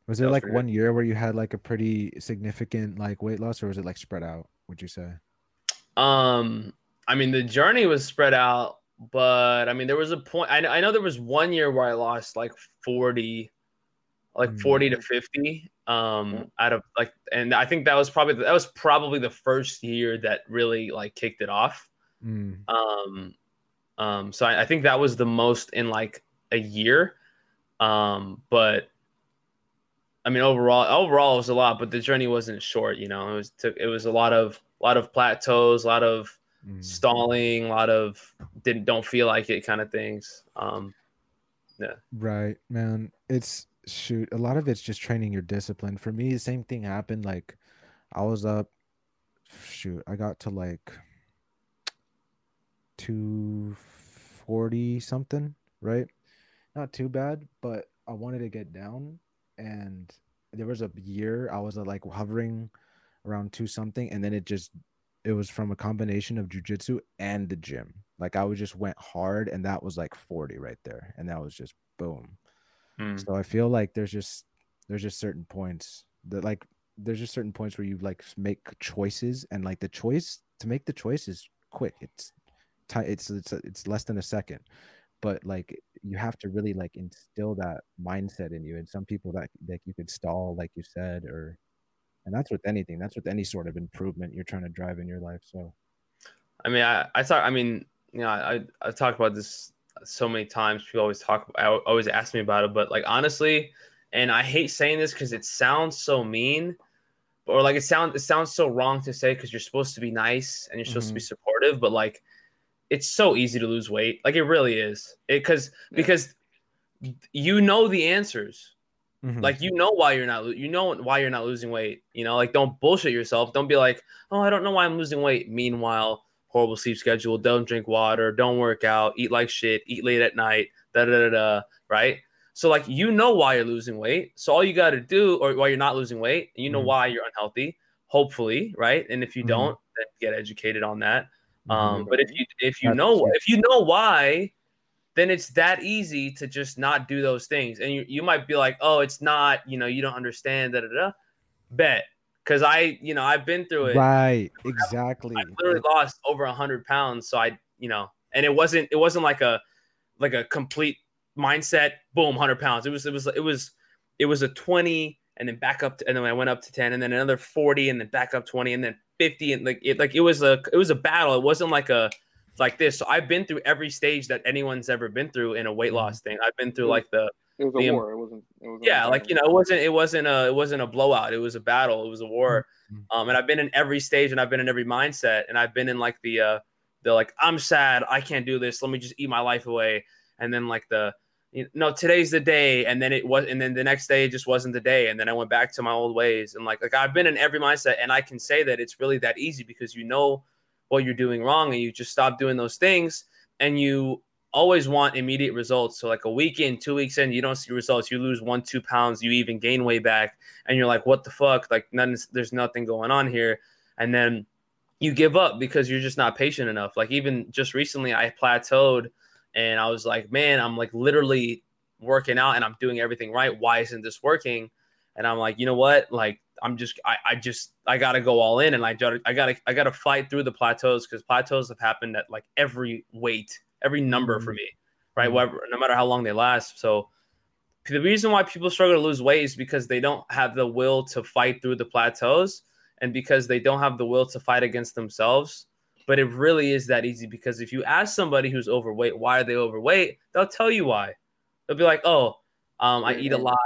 Was That there like pretty one year where you had like a pretty significant like weight loss, or was it like spread out? Would you say? Um, I mean, the journey was spread out, but I mean, there was a point. I, I know there was one year where I lost like 40, like Mm. 40 to 50. Um, out of like, and I think that was probably that was probably the first year that really like kicked it off. Mm, Um, um, so I, I think that was the most in like a year. Um, but I mean, overall, overall it was a lot, but the journey wasn't short. You know, it was took it was a lot of a lot of plateaus, a lot of mm. stalling, a lot of didn't don't feel like it kind of things. Um, yeah. Right, man. It's shoot, a lot of it's just training your discipline. For me, the same thing happened. Like I was up shoot, I got to like 240 something, right? Not too bad, but I wanted to get down and there was a year I was like hovering around two something and then it just it was from a combination of jujitsu and the gym. Like I was just went hard and that was like 40 right there. And that was just boom. hmm. So I feel like there's just there's just certain points that like there's just certain points where you like make choices and like the choice to make the choice is quick. It's it's it's it's less than a second. But like you have to really like instill that mindset in you. And some people that like you could stall, like you said, or and that's with anything. That's with any sort of improvement you're trying to drive in your life. So I mean, I I talk. I mean, you know, I I talked about this so many times. People always talk. I always ask me about it, but like honestly, and I hate saying this because it sounds so mean, or like it sounds it sounds so wrong to say because you're supposed to be nice and you're supposed to be mm-hmm. supportive, but like it's so easy to lose weight. Like it really is. It because Yeah. because you know the answers Mhm. like you know why you're not you know why you're not losing weight you know like don't bullshit yourself don't be like oh i don't know why i'm losing weight meanwhile horrible sleep schedule don't drink water don't work out eat like shit eat late at night da da da da right so like you know why you're losing weight so all you got to do or why you're not losing weight you know Mhm. why you're unhealthy hopefully right and if you Mhm. don't then get educated on that Mhm. um, but if you if you That's know huge. if you know why, then it's that easy to just not do those things. And you, you might be like, oh, it's not, you know, you don't understand, da da da. Bet. Cause I, you know, I've been through it. right, exactly. I literally lost over a hundred pounds. So I, you know, and it wasn't it wasn't like a like a complete mindset, boom, hundred pounds. It was it was it was it was a 20 and then back up to, and then I went up to 10 and then another 40 and then back up 20 and then 50 and like it like it was a it was a battle. It wasn't like a like this. So I've been through every stage that anyone's ever been through in a weight Mhm. loss thing. I've been through like the It was a The- war. It wasn't. It was yeah, like you know, it wasn't it wasn't a it wasn't a blowout. It was a battle. It was a war. Mhm. Um, and I've been in every stage, and I've been in every mindset, and I've been in like the uh, the like I'm sad, I can't do this. Let me just eat my life away, and then like the you know today's the day, and then it was, and then the next day it just wasn't the day, and then I went back to my old ways, and like like I've been in every mindset, and I can say that it's really that easy because you know what you're doing wrong, and you just stop doing those things, and you always want immediate results. So like a week in, two weeks in, you don't see results. You lose one, two pounds. You even gain way back, and you're like, "What the fuck? Like, there's nothing going on here." And then you give up because you're just not patient enough. Like even just recently, I plateaued, and I was like, "Man, I'm like literally working out, and I'm doing everything right. Why isn't this working?" And I'm like, you know what, like I'm just I, I just I gotta go all in and I gotta I gotta I gotta fight through the plateaus because plateaus have happened at like every weight, every number for Mhm. me, right? Mhm. Whatever, no matter how long they last. So the reason why people struggle to lose weight is because they don't have the will to fight through the plateaus and because they don't have the will to fight against themselves. But it really is that easy because if you ask somebody who's overweight why are they overweight, they'll tell you why. They'll be like, "Oh, um, I eat a lot."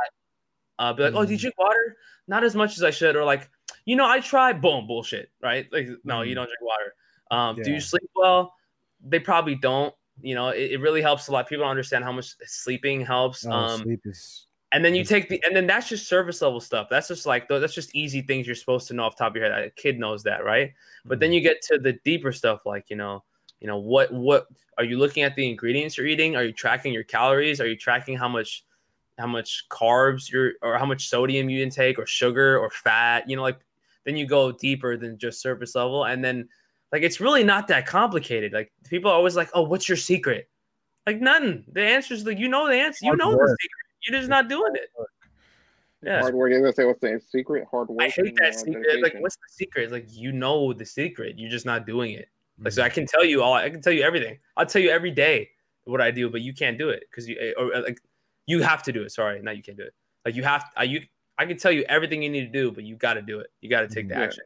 Uh, be like, "Oh, do you drink water? Not as much as I should," or like, "You know, I try." Boom, bullshit, right? Like, no, you Mhm. don't drink water. Um, Do you sleep well? They probably don't. You know, it, it really helps a lot. People don't understand how much sleeping helps. Oh, um, sleep is and then you take the, and then that's just service level stuff. That's just like that's just easy things you're supposed to know off the top of your head. A kid knows that, right? But then Mhm. you get to the deeper stuff, like you know, you know what what are you looking at the ingredients you're eating? Are you tracking your calories? Are you tracking how much how much carbs you're or how much sodium you intake or sugar or fat? You know, like then you go deeper than just surface level, and then like it's really not that complicated. Like people are always like, oh, what's your secret? Like nothing. The answer is like you know the answer. You Hard know the secret. You're just not doing it. Yeah. Hard work. I was gonna say what's the secret? Hard work. I hate that uh, secret. Like, what's the secret? Like, you know the secret. You're just not doing it. Like, so I mm-hmm. can tell you all. I can tell you everything. I'll tell you every day what I do, but you can't do it because you eh, or or, like you have to do it. Sorry, not you can't do it. Like you have. I you. I can tell you everything you need to do, but you got to do it. You got to take the Yeah. action.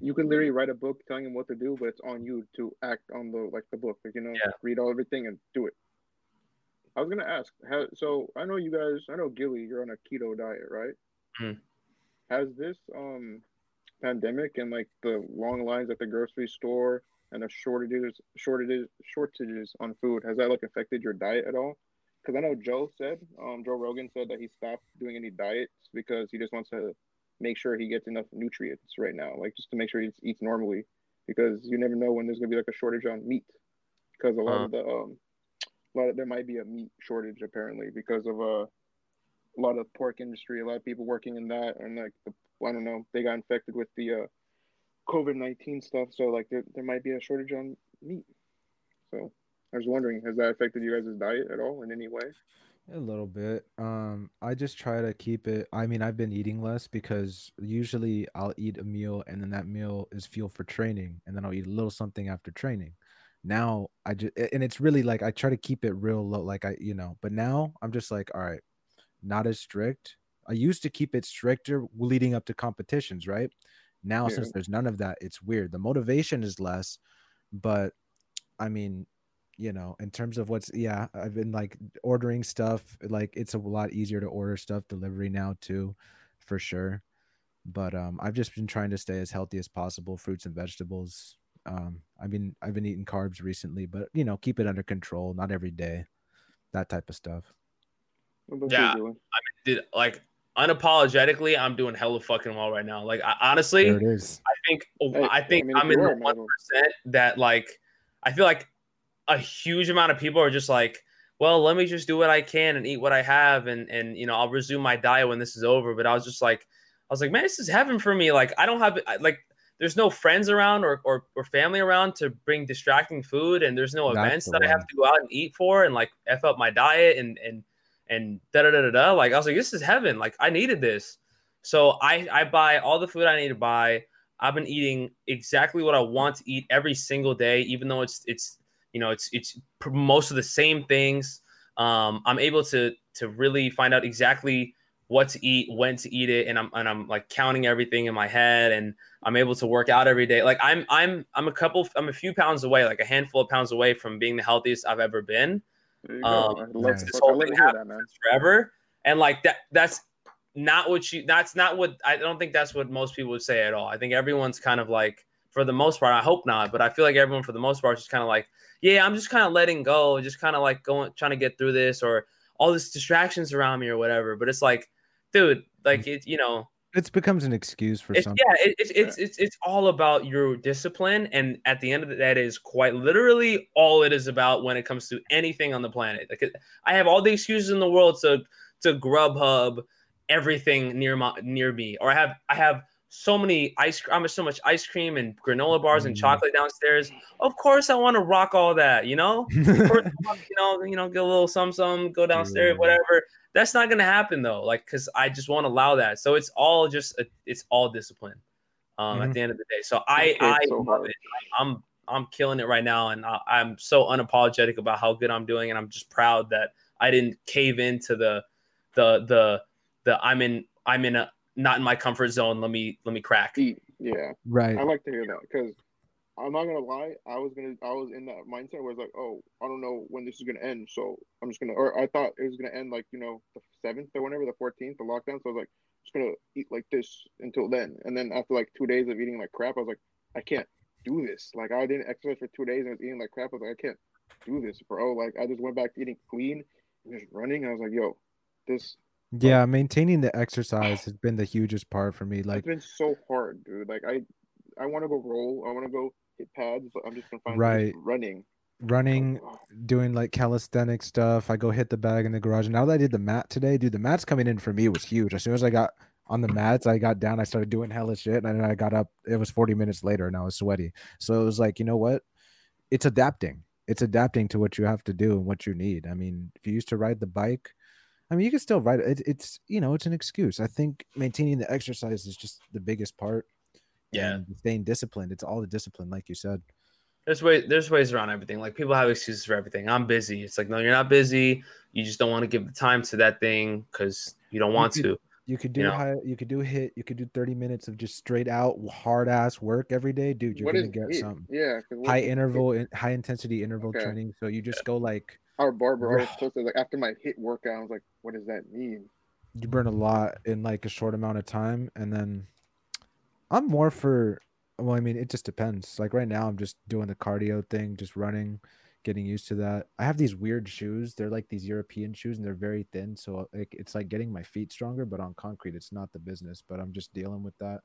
you can literally write a book telling him what to do, but it's on you to act on the like the book. Like you know, Yeah. read all everything and do it. I was gonna ask, how, so I know you guys. I know Gilly, you're on a keto diet, right? Mhm. Has this um pandemic and like the long lines at the grocery store and the shortages, shortages, shortages on food has that like affected your diet at all? Because I know Joe said, um, Joe Rogan said that he stopped doing any diets because he just wants to make sure he gets enough nutrients right now, like just to make sure he eats, normally, because you never know when there's gonna be like a shortage on meat, because a lot Uh. of the um, a lot of there might be a meat shortage apparently because of uh, a lot of pork industry, a lot of people working in that, and like the, I don't know, they got infected with the uh, COVID nineteen stuff, so like there, there might be a shortage on meat. So I was wondering, has that affected you guys' diet at all in any way? A little bit. Um, I just try to keep it. I mean, I've been eating less because usually I'll eat a meal and then that meal is fuel for training, and then I'll eat a little something after training. Now I just and it's really like I try to keep it real low, like I you know. But now I'm just like, all right, not as strict. I used to keep it stricter leading up to competitions, right? Now Yeah. since there's none of that, it's weird. The motivation is less, but I mean, you know, in terms of what's yeah, I've been like ordering stuff. Like it's a lot easier to order stuff delivery now too, for sure. But um, I've just been trying to stay as healthy as possible, fruits and vegetables. Um, I mean, I've been eating carbs recently, but you know, keep it under control, not every day, that type of stuff. Yeah. you, Dylan? Did like unapologetically, I'm doing hella fucking well right now. Like, I, honestly, it is. I think Hey, I think I mean, I'm you in the one as well. percent that like I feel like a huge amount of people are just like, well, let me just do what I can and eat what I have, and and you know I'll resume my diet when this is over. But I was just like, I was like, man, this is heaven for me. Like I don't have like. There's no friends around or, or, or family around to bring distracting food, and there's no That's events the that I have to go out and eat for, and like f up my diet and and and da da da da da. Like I was like, this is heaven. Like I needed this, so I I buy all the food I need to buy. I've been eating exactly what I want to eat every single day, even though it's it's you know it's it's pr- most of the same things. Um, I'm able to to really find out exactly what to eat, when to eat it, and I'm and I'm like counting everything in my head, and I'm able to work out every day. Like I'm I'm I'm a couple I'm a few pounds away, like a handful of pounds away from being the healthiest I've ever been go. Um, love, This whole thing hear that, forever. And like that that's not what you that's not what I don't think that's what most people would say at all. I think everyone's kind of like for the most part, I hope not, but I feel like everyone for the most part is just kind of like, yeah, I'm just kind of letting go, just kind of like going trying to get through this or all these distractions around me or whatever. But it's like, dude, like mm. it, you know, It becomes an excuse for it's, some. yeah, it, it's it's it's it's all about your discipline, and at the end of the that is quite literally all it is about when it comes to anything on the planet. Like I have all the excuses in the world to to Grubhub everything near my near me, or I have I have so many ice cream. I'm so much ice cream and granola bars and Mm. chocolate downstairs. Of course, I want to rock all that. You know, [laughs] course, you know, you know, get a little some some, go downstairs, whatever. That's not gonna happen though. Like, cause I just won't allow that. So it's all just a, it's all discipline. Um, at Mhm. the end of the day. So I I so love hard. it. I'm I'm killing it right now, and I, I'm so unapologetic about how good I'm doing, and I'm just proud that I didn't cave into the the the the I'm in I'm in a not in my comfort zone. Let me let me crack. Eat. Yeah. right. I like to hear that because I'm not gonna lie. I was gonna. I was in that mindset where it's like, oh, I don't know when this is gonna end, so I'm just gonna. Or I thought it was gonna end like you know the seventh or whenever the 14th, the lockdown. So I was like, just gonna eat like this until then. And then after like two days of eating like crap, I was like, I can't do this. Like I didn't exercise for two days and I was eating like crap. I was like, I can't do this, bro. Like I just went back to eating clean and just running. I was like, yo, this Yeah, maintaining the exercise has been the hugest part for me. Like it's been so hard, dude. Like I, I want to go roll. I want to go hit pads, but I'm just gonna find Right. running. running, Oh, doing like calisthenic stuff. I go hit the bag in the garage. And now that I did the mat today, dude, the mats coming in for me was huge. As soon as I got on the mats, I got down, I started doing hella shit, and then I got up. It was 40 minutes later, and I was sweaty. So it was like, you know what? It's adapting. It's adapting to what you have to do and what you need. I mean, if you used to ride the bike, I mean, you can still write it. It's you know, it's an excuse. I think maintaining the exercise is just the biggest part. Yeah. and staying disciplined. It's all the discipline, like you said. There's way there's ways around everything. Like people have excuses for everything. I'm busy. It's like no, you're not busy. You just don't want to give the time to that thing because you don't want could- to. You could do know? high, you could do HIIT, you could do 30 minutes of just straight out hard ass work every day, dude. You're what gonna is get it? something. Yeah, 'cause what- High interval in high intensity interval Okay. training. So you just go like Our barber always Raw. supposed to like after my HIIT workout. I was like, what does that mean? you burn a lot in like a short amount of time and then I'm more for well, I mean, it just depends. Like right now I'm just doing the cardio thing, just running, getting used to that. I have these weird shoes. They're like these European shoes and they're very thin, so like it's like getting my feet stronger, but on concrete it's not the business, but I'm just dealing with that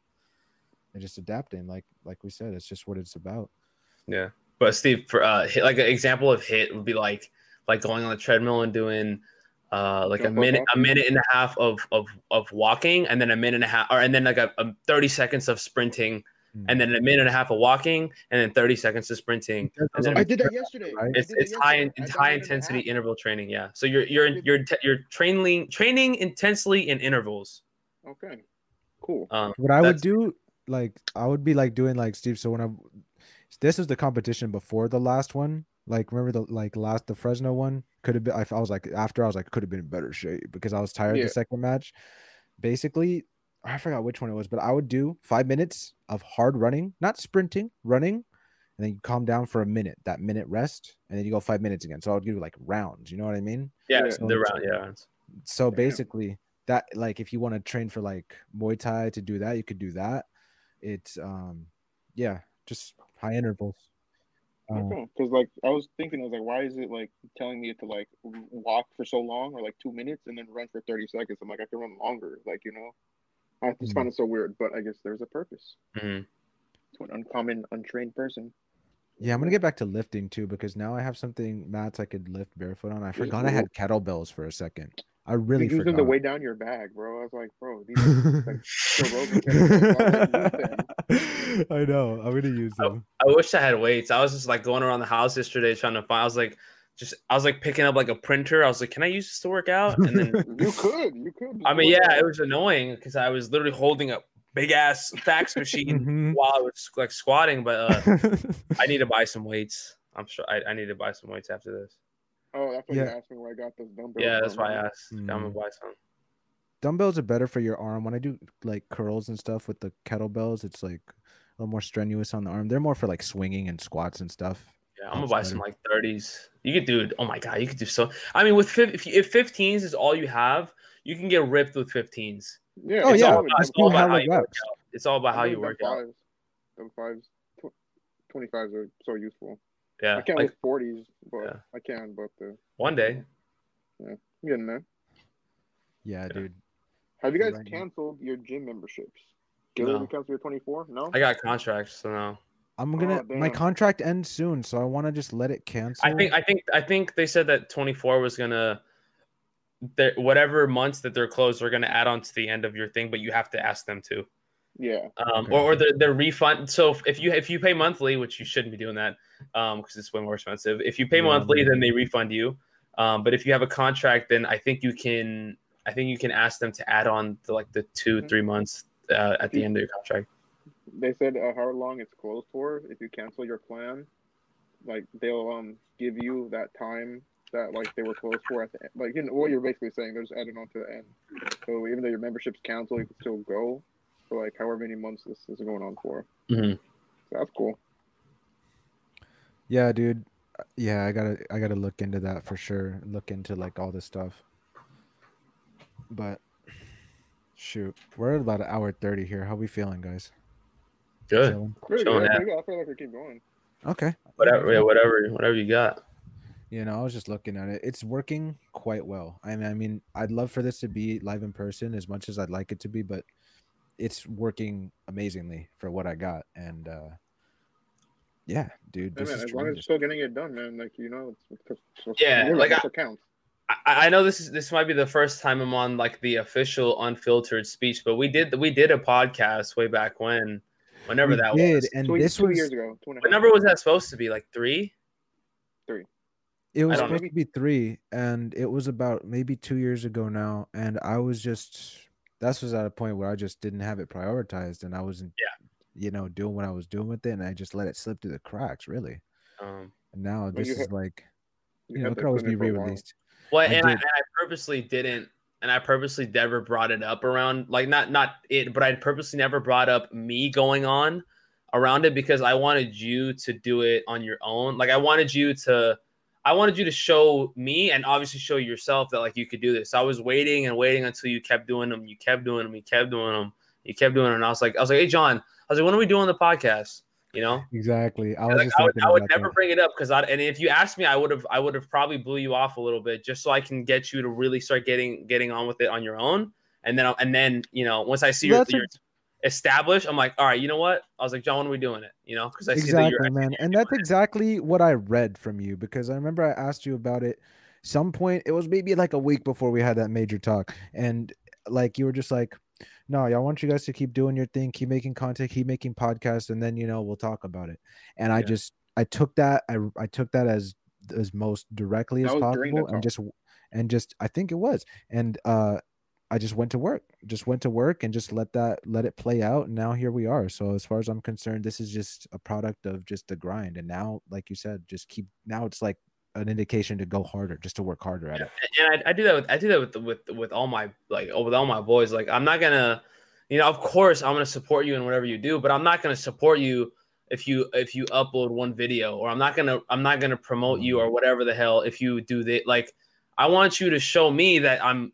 and just adapting like like we said, it's just what it's about. Yeah. But Steve, for uh, HIIT, like an example of HIIT would be like like going on the treadmill and doing uh like a Jump rope minute a minute and a half of of of walking and then a minute and a half or and then like a, a 30 seconds of sprinting Hmm. and then a minute and a half of walking and then 30 seconds of sprinting and then I did that yesterday. Right? I it's did that it's high yesterday. It's high it in intensity interval training yeah so you're you're you're te- you're training training intensely in intervals Okay, cool. um What I would do, like, I would be like doing like Steve. So when I, this was the competition before the last one. Like, remember the like last the Fresno one could have been. I, I was like after I was like could have been in better shape because I was tired Yeah. the second match. Basically, I forgot which one it was, but I would do five minutes of hard running, not sprinting, running, and then you calm down for a minute. That minute rest, and then you go five minutes again. So I would do like rounds. You know what I mean? yeah, Yeah. it's the round yeah so Damn. basically that like if you want to train for like muay thai to do that you could do that it's um yeah just high intervals because like I was thinking, I was like, why is it like telling me to like walk for so long or like two minutes and then run for thirty seconds? I'm like, I can run longer, like you know. I just Mhm. find it so weird, but I guess there's a purpose Mhm. to an uncommon, untrained person. yeah i'm gonna get back to lifting too because now i have something mats i could lift barefoot on i forgot i had kettlebells for a second i really you use them forgot to weigh down your bag, bro. I was like, bro, these are like Joe Rogan kettlebells. Why would I use them? [laughs] i know i'm gonna use them I wish I had weights. I was just like going around the house yesterday trying to find. I was like, just I was like picking up like a printer. I was like, can I use this to work out? And then [laughs] You could, you could. I mean, yeah, it was annoying because I was literally holding a big ass fax [laughs] machine Mhm. while I was like squatting. But uh, I need to buy some weights. I'm sure I, I need to buy some weights after this. Oh, that's what Yeah. you asked me where I got those dumbbells. Yeah, that's why I man. asked. I'm gonna Mm. buy some. dumbbells are better for your arm when i do like curls and stuff with the kettlebells it's like a little more strenuous on the arm they're more for like swinging and squats and stuff Yeah, I'm gonna buy some like 30s. You could do. Oh my god, you could do so. I mean, with fif- if, if 15s is all you have, you can get ripped with 15s. Yeah. Oh, It's yeah, all about, it's all about how hella you work reps. out. It's all about how you done work out. Them fives, tw- 25s are so useful. Yeah, I can't like lift 40s, but Yeah. I can. But uh, one day. Yeah, I'm getting there. yeah Yeah. dude Have you guys right now. canceled your gym memberships? Gilly, No. you canceled your 24? No. I got contracts, so no. i'm gonna Oh, my contract ends soon so i want to just let it cancel I think I think I think they said that 24 was gonna that whatever months that they're closed, they're gonna add on to the end of your thing, but you have to ask them to. Yeah. um, Okay. or, or the, the refund. So if you if you pay monthly, which you shouldn't be doing that, um, because it's way more expensive. If you pay Yeah, monthly, man. then they refund you. Um, but if you have a contract, then I think you can I think you can ask them to add on the, like the 2 Mhm. three months uh, at the end of your contract. They said uh, how long it's closed for. If you cancel your plan, like they'll um give you that time that like they were closed for at the end. Like you know what you're basically saying. They're just adding on to the end. So even though your membership's canceled, you can still go for like however many months this is going on for. Mhm. So that's cool. Yeah, dude. Yeah, I gotta I gotta look into that for sure. Look into like all this stuff. But shoot, we're at about an hour thirty here. How we feeling, guys? Good. Chilling? Pretty Showing good. good. I feel like we keep going. Okay. Whatever, yeah, whatever, whatever you got. You know, I was just looking at it. It's working quite well. I mean, I mean, I'd love for this to be live in person as much as I'd like it to be, but it's working amazingly for what I got. And uh yeah, dude, Hey, this man, is as long as you're still getting it done, man. Like you know, it's, it's, it's, Yeah, it's, like that's I- what counts. I, I know this is this might be the first time I'm on like the official unfiltered speech, but we did we did a podcast way back when, whenever We that did, was. and two, this two was years ago. Two and a half. What number was that supposed to be? Like three? Three. It was don't know. to be three, and it was about maybe two years ago now. And I was just, that was at a point where I just didn't have it prioritized, and I wasn't, Yeah. you know, doing what I was doing with it, and I just let it slip through the cracks, really. Um, And now this is had- like, You you know, it could always be in for a while. re-released. well, I and I, and I purposely didn't, and I purposely never brought it up around like not not it, but I purposely never brought up me going on around it because I wanted you to do it on your own. Like I wanted you to. I wanted you to show me and obviously show yourself that like you could do this. I was waiting and waiting until you kept doing them. You kept doing them. You kept doing them. You kept doing them. And I was like, I was like, hey John, I was like, when are we doing the podcast? You know, Exactly. I was like, just I would, I would never that. bring it up because I and if you asked me, I would have I would have probably blew you off a little bit just so I can get you to really start getting getting on with it on your own. And then and then you know once I see Well, you're, that's you're ex- established, I'm like, all right, you know what? I was like, John, when are we doing it? You know, because I see that you're man. And that's exactly what I read from you because I remember I asked you about it some point. It was maybe like a week before we had that major talk, and like you were just like, "No, I want you guys to keep doing your thing, keep making content, keep making podcasts, and then you know we'll talk about it." And I just I took that I I took that as as most directly That as was during that possible, and just and just I think it was, and uh I just went to work, just went to work and just let that let it play out. And now here we are. So as far as I'm concerned, this is just a product of just the grind. And now, like you said, just keep now it's like an indication to go harder, just to work harder at it. and I, I do that with I do that with with with all my like oh, with all my boys. Like I'm not gonna, you know, of course I'm gonna support you in whatever you do, but I'm not gonna support you if you if you upload one video, or I'm not gonna I'm not gonna promote you mm-hmm. or whatever the hell if you do that. Like I want you to show me that I'm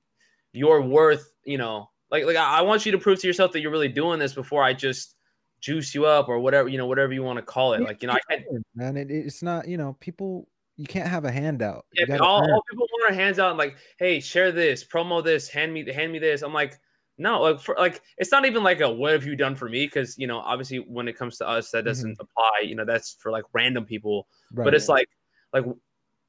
you're worth, you know, like like I want you to prove to yourself that you're really doing this before I just juice you up or whatever you know whatever you want to call it. Like you know I can't man, it, it's not you know people. You can't have a handout. Yeah, all, all people want their hands out and like, hey, share this, promo this, hand me hand me this. I'm like, no, like for like it's not even like a what have you done for me? Because you know, obviously when it comes to us, that mm-hmm. doesn't apply. You know, that's for like random people. Right. But it's like like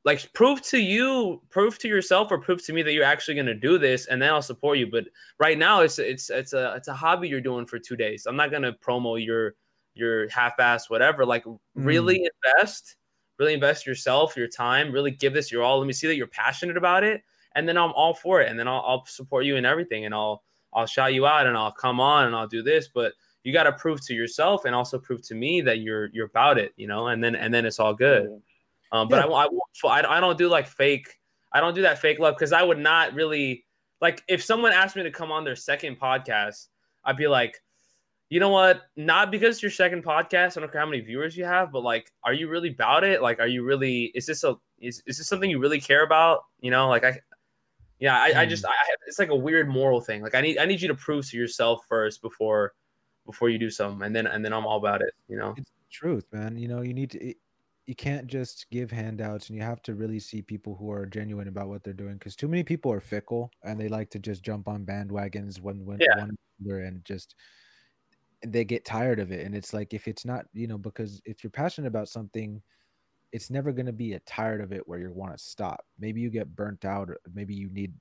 like prove to you, prove to yourself or prove to me that you're actually gonna do this and then I'll support you. But right now it's it's it's a it's a hobby you're doing for two days. I'm not gonna promo your your half-ass whatever. Like really mm. invest really invest yourself, your time, really give this your all. Let me see that you're passionate about it, and then I'm all for it, and then I'll, I'll support you in everything, and I'll I'll shout you out, and I'll come on, and I'll do this. But you got to prove to yourself, and also prove to me that you're you're about it, you know, and then and then it's all good. Um, but Yeah. I, I I don't do like fake. I don't do that fake love because I would not really like if someone asked me to come on their second podcast, I'd be like, you know what? Not because it's your second podcast. I don't care how many viewers you have, but like, are you really about it? Like, are you really? Is this a? Is, is this something you really care about? You know, like I, yeah, I, I just, I, I- it's like a weird moral thing. Like, I need, I need you to prove to yourself first before, before you do something, and then, and then I'm all about it. You know. it's the truth, man. You know, you need to. It, you can't just give handouts, and you have to really see people who are genuine about what they're doing. Because too many people are fickle, and they like to just jump on bandwagons when when Yeah. one another and just they get tired of it. And it's like if it's not, you know, because if you're passionate about something, it's never going to be a tired of it where you want to stop. Maybe you get burnt out, or maybe you need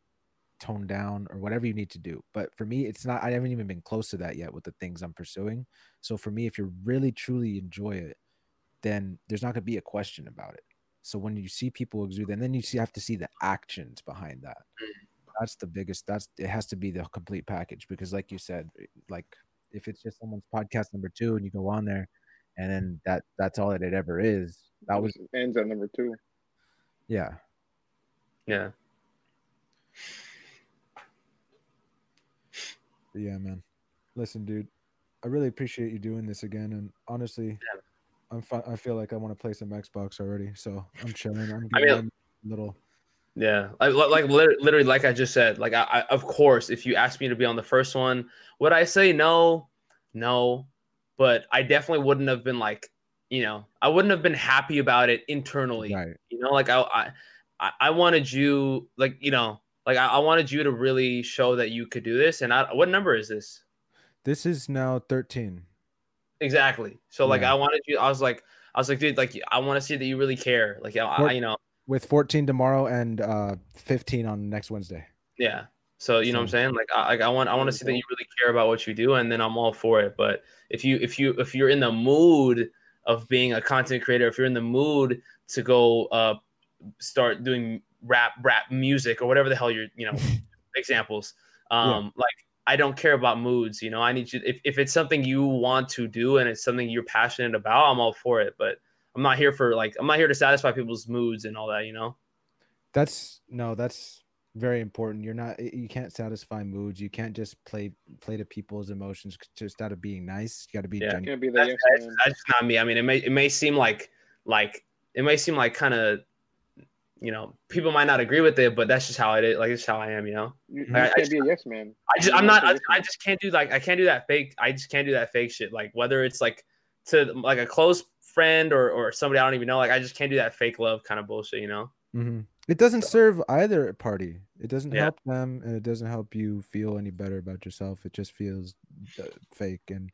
toned down or whatever you need to do. But for me, it's not. I haven't even been close to that yet with the things I'm pursuing. So for me, if you really truly enjoy it, then there's not going to be a question about it. So when you see people exude, and then you see have to see the actions behind that. Mm. That's the biggest. That's it has to be the complete package because, like you said, like if it's just someone's podcast number two and you go on there, and then that that's all that it ever is. That was ends at number two. yeah. Yeah. Yeah, man. Listen, dude, I really appreciate you doing this again. And honestly, Yeah. I'm fi- I feel like I want to play some Xbox already. So I'm chilling. I'm [laughs] I getting mean- a little. Yeah, like like literally, like I just said, like I, I of course, if you asked me to be on the first one, would I say no? No, but I definitely wouldn't have been like, you know, I wouldn't have been happy about it internally. Right. You know, like I I I- I wanted you, like you know, like I, I wanted you to really show that you could do this. And I, what number is this This is now 13. Exactly? So like Yeah. I wanted you. I was like, I was like, dude, like I want to see that you really care. Like I, I, you know, With 14 tomorrow and uh 15 on next Wednesday. Yeah. So you know what I'm saying? Like I like I want I want to see that you really care about what you do and then I'm all for it. But if you if you if you're in the mood of being a content creator, if you're in the mood to go uh start doing rap rap music or whatever the hell you're, you know, [laughs] examples. Um like I don't care about moods, you know. I need you if, if it's something you want to do and it's something you're passionate about, I'm all for it. But I'm not here for like I'm not here to satisfy people's moods and all that, you know. That's no, that's very important. You're not you can't satisfy moods. You can't just play play to people's emotions just out of being nice. You got to be Yeah. genuine. Can't be the that's, that's, that's not me. I mean, it may it may seem like like it may seem like kind of you know people might not agree with it, but that's just how it is. Like it's how I am. You know, You, you I- I can't just- be a yes man. I just I'm not I. I just can't do like I can't do that fake. I just can't do that fake shit. Like whether it's like to like a close friend or or somebody I don't even know. Like I just can't do that fake love kind of bullshit. You know. Mhm. It doesn't serve either party. It doesn't Yeah. help them, and it doesn't help you feel any better about yourself. It just feels uh, fake, and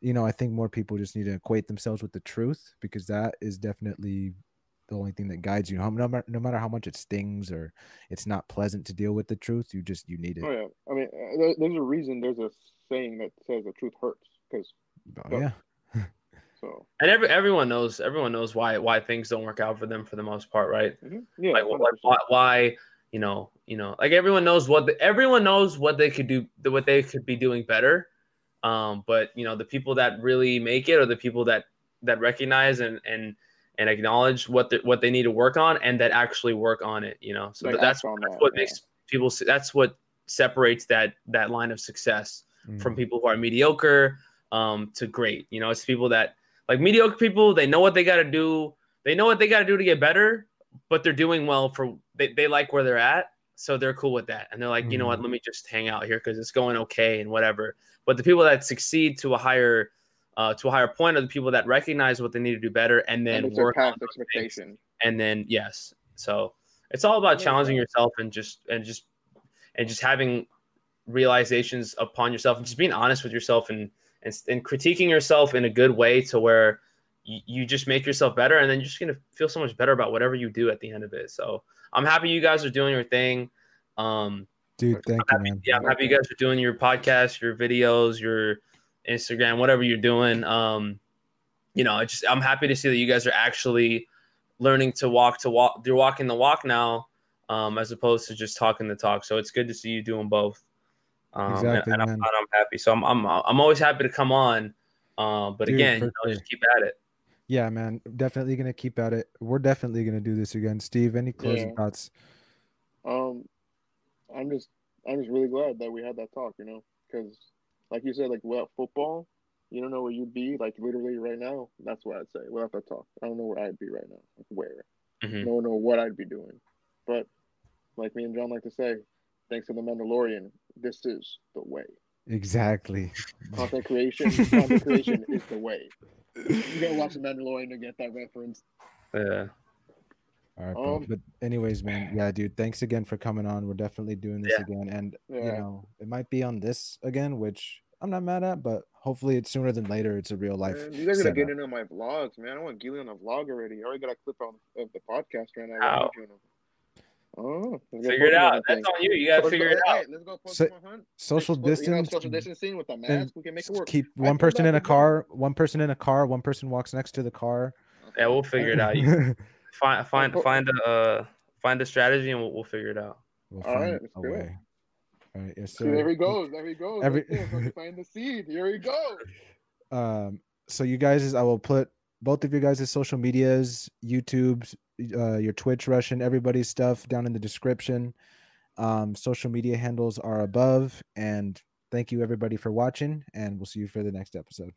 you know, I think more people just need to equate themselves with the truth because that is definitely the only thing that guides you. No matter, no matter how much it stings or it's not pleasant to deal with the truth, you just you need it. Oh yeah. I mean, uh, there's a reason. There's a saying that says the truth hurts. Because Oh, yeah, [laughs] so And every everyone knows everyone knows why why things don't work out for them for the most part, right? mhm. yeah, like, 100%. like why, why you know you know like everyone knows what the, everyone knows what they could do what they could be doing better um but you know the people that really make it are the people that that recognize and and and acknowledge what the, what they need to work on and that actually work on it you know so Like, that's, that's that, what yeah. makes people s- that's what separates that that line of success from Mhm. people who are mediocre um, to great. You know, it's people that like mediocre people. They know what they got to do. They know what they got to do to get better, but they're doing well for they, they like where they're at, so they're cool with that. And they're like, you know what, Mhm. let me just hang out here because it's going okay and whatever. But the people that succeed to a higher uh, to a higher point are the people that recognize what they need to do better and then and work on past those things expectation. and then yes so it's all about Makes challenging sense. yourself and just and just and just having realizations upon yourself and just being honest with yourself and and, and critiquing yourself in a good way to where you, you just make yourself better and then you're just gonna feel so much better about whatever you do at the end of it so i'm happy you guys are doing your thing um dude. Thank you, man. yeah i'm happy you guys are doing your podcast your videos your instagram whatever you're doing um you know it's just i'm happy to see that you guys are actually learning to walk to walk you're walking the walk now um as opposed to just talking the talk so it's good to see you doing both um and- Exactly, and, I'm, and I'm happy so I'm, I'm i'm always happy to come on um but Dude, again you know, sure. just keep at it Yeah, man. Definitely gonna keep at it. We're definitely gonna do this again. Steve, any closing Yeah. thoughts? Um, I'm just I'm just really glad that we had that talk. You know, because like you said, like without football, you don't know where you'd be. Like literally right now, that's what I'd say. Without that talk, I don't know where I'd be right now. Like where? Mhm. No one know what I'd be doing. But like me and John like to say, thanks to the Mandalorian, this is the way. Exactly. Content creation, content creation [laughs] is the way. You gotta watch the Mandalorian to get that reference. yeah All right. Um, but anyways, man, yeah, dude. Thanks again for coming on. We're definitely doing this Yeah. again, and you know, it might be on this again, which I'm not mad at, but hopefully it's sooner than later. It's a real life. Man, you guys gotta get setup. into my vlogs, man. I want Gilly on a vlog already. I already got a clip on of the podcast right now. How? What are you doing? Oh, Figure it Pokemon out. thing. That's on you. You gotta Let's figure go- it hey, out. Let's go So- Pokemon hunt. Social Six foot- you know, social distancing with a and mask. We can make it work. Keep one think person in a car. One person in a car. One person walks next to the car. Yeah, we'll figure it out. [laughs] You find find po- find a uh, find a strategy and we'll, we'll figure it out. We'll All find let's a do it. way. All right, yes, See, sir. there he goes. There he goes. Every- Every... Right find the seed. Here he goes. [laughs] Um, so you guys, I will put both of you guys' social medias, YouTube, uh, your Twitch, Russian, everybody's stuff down in the description. Um, social media handles are above, and thank you everybody for watching, and we'll see you for the next episode.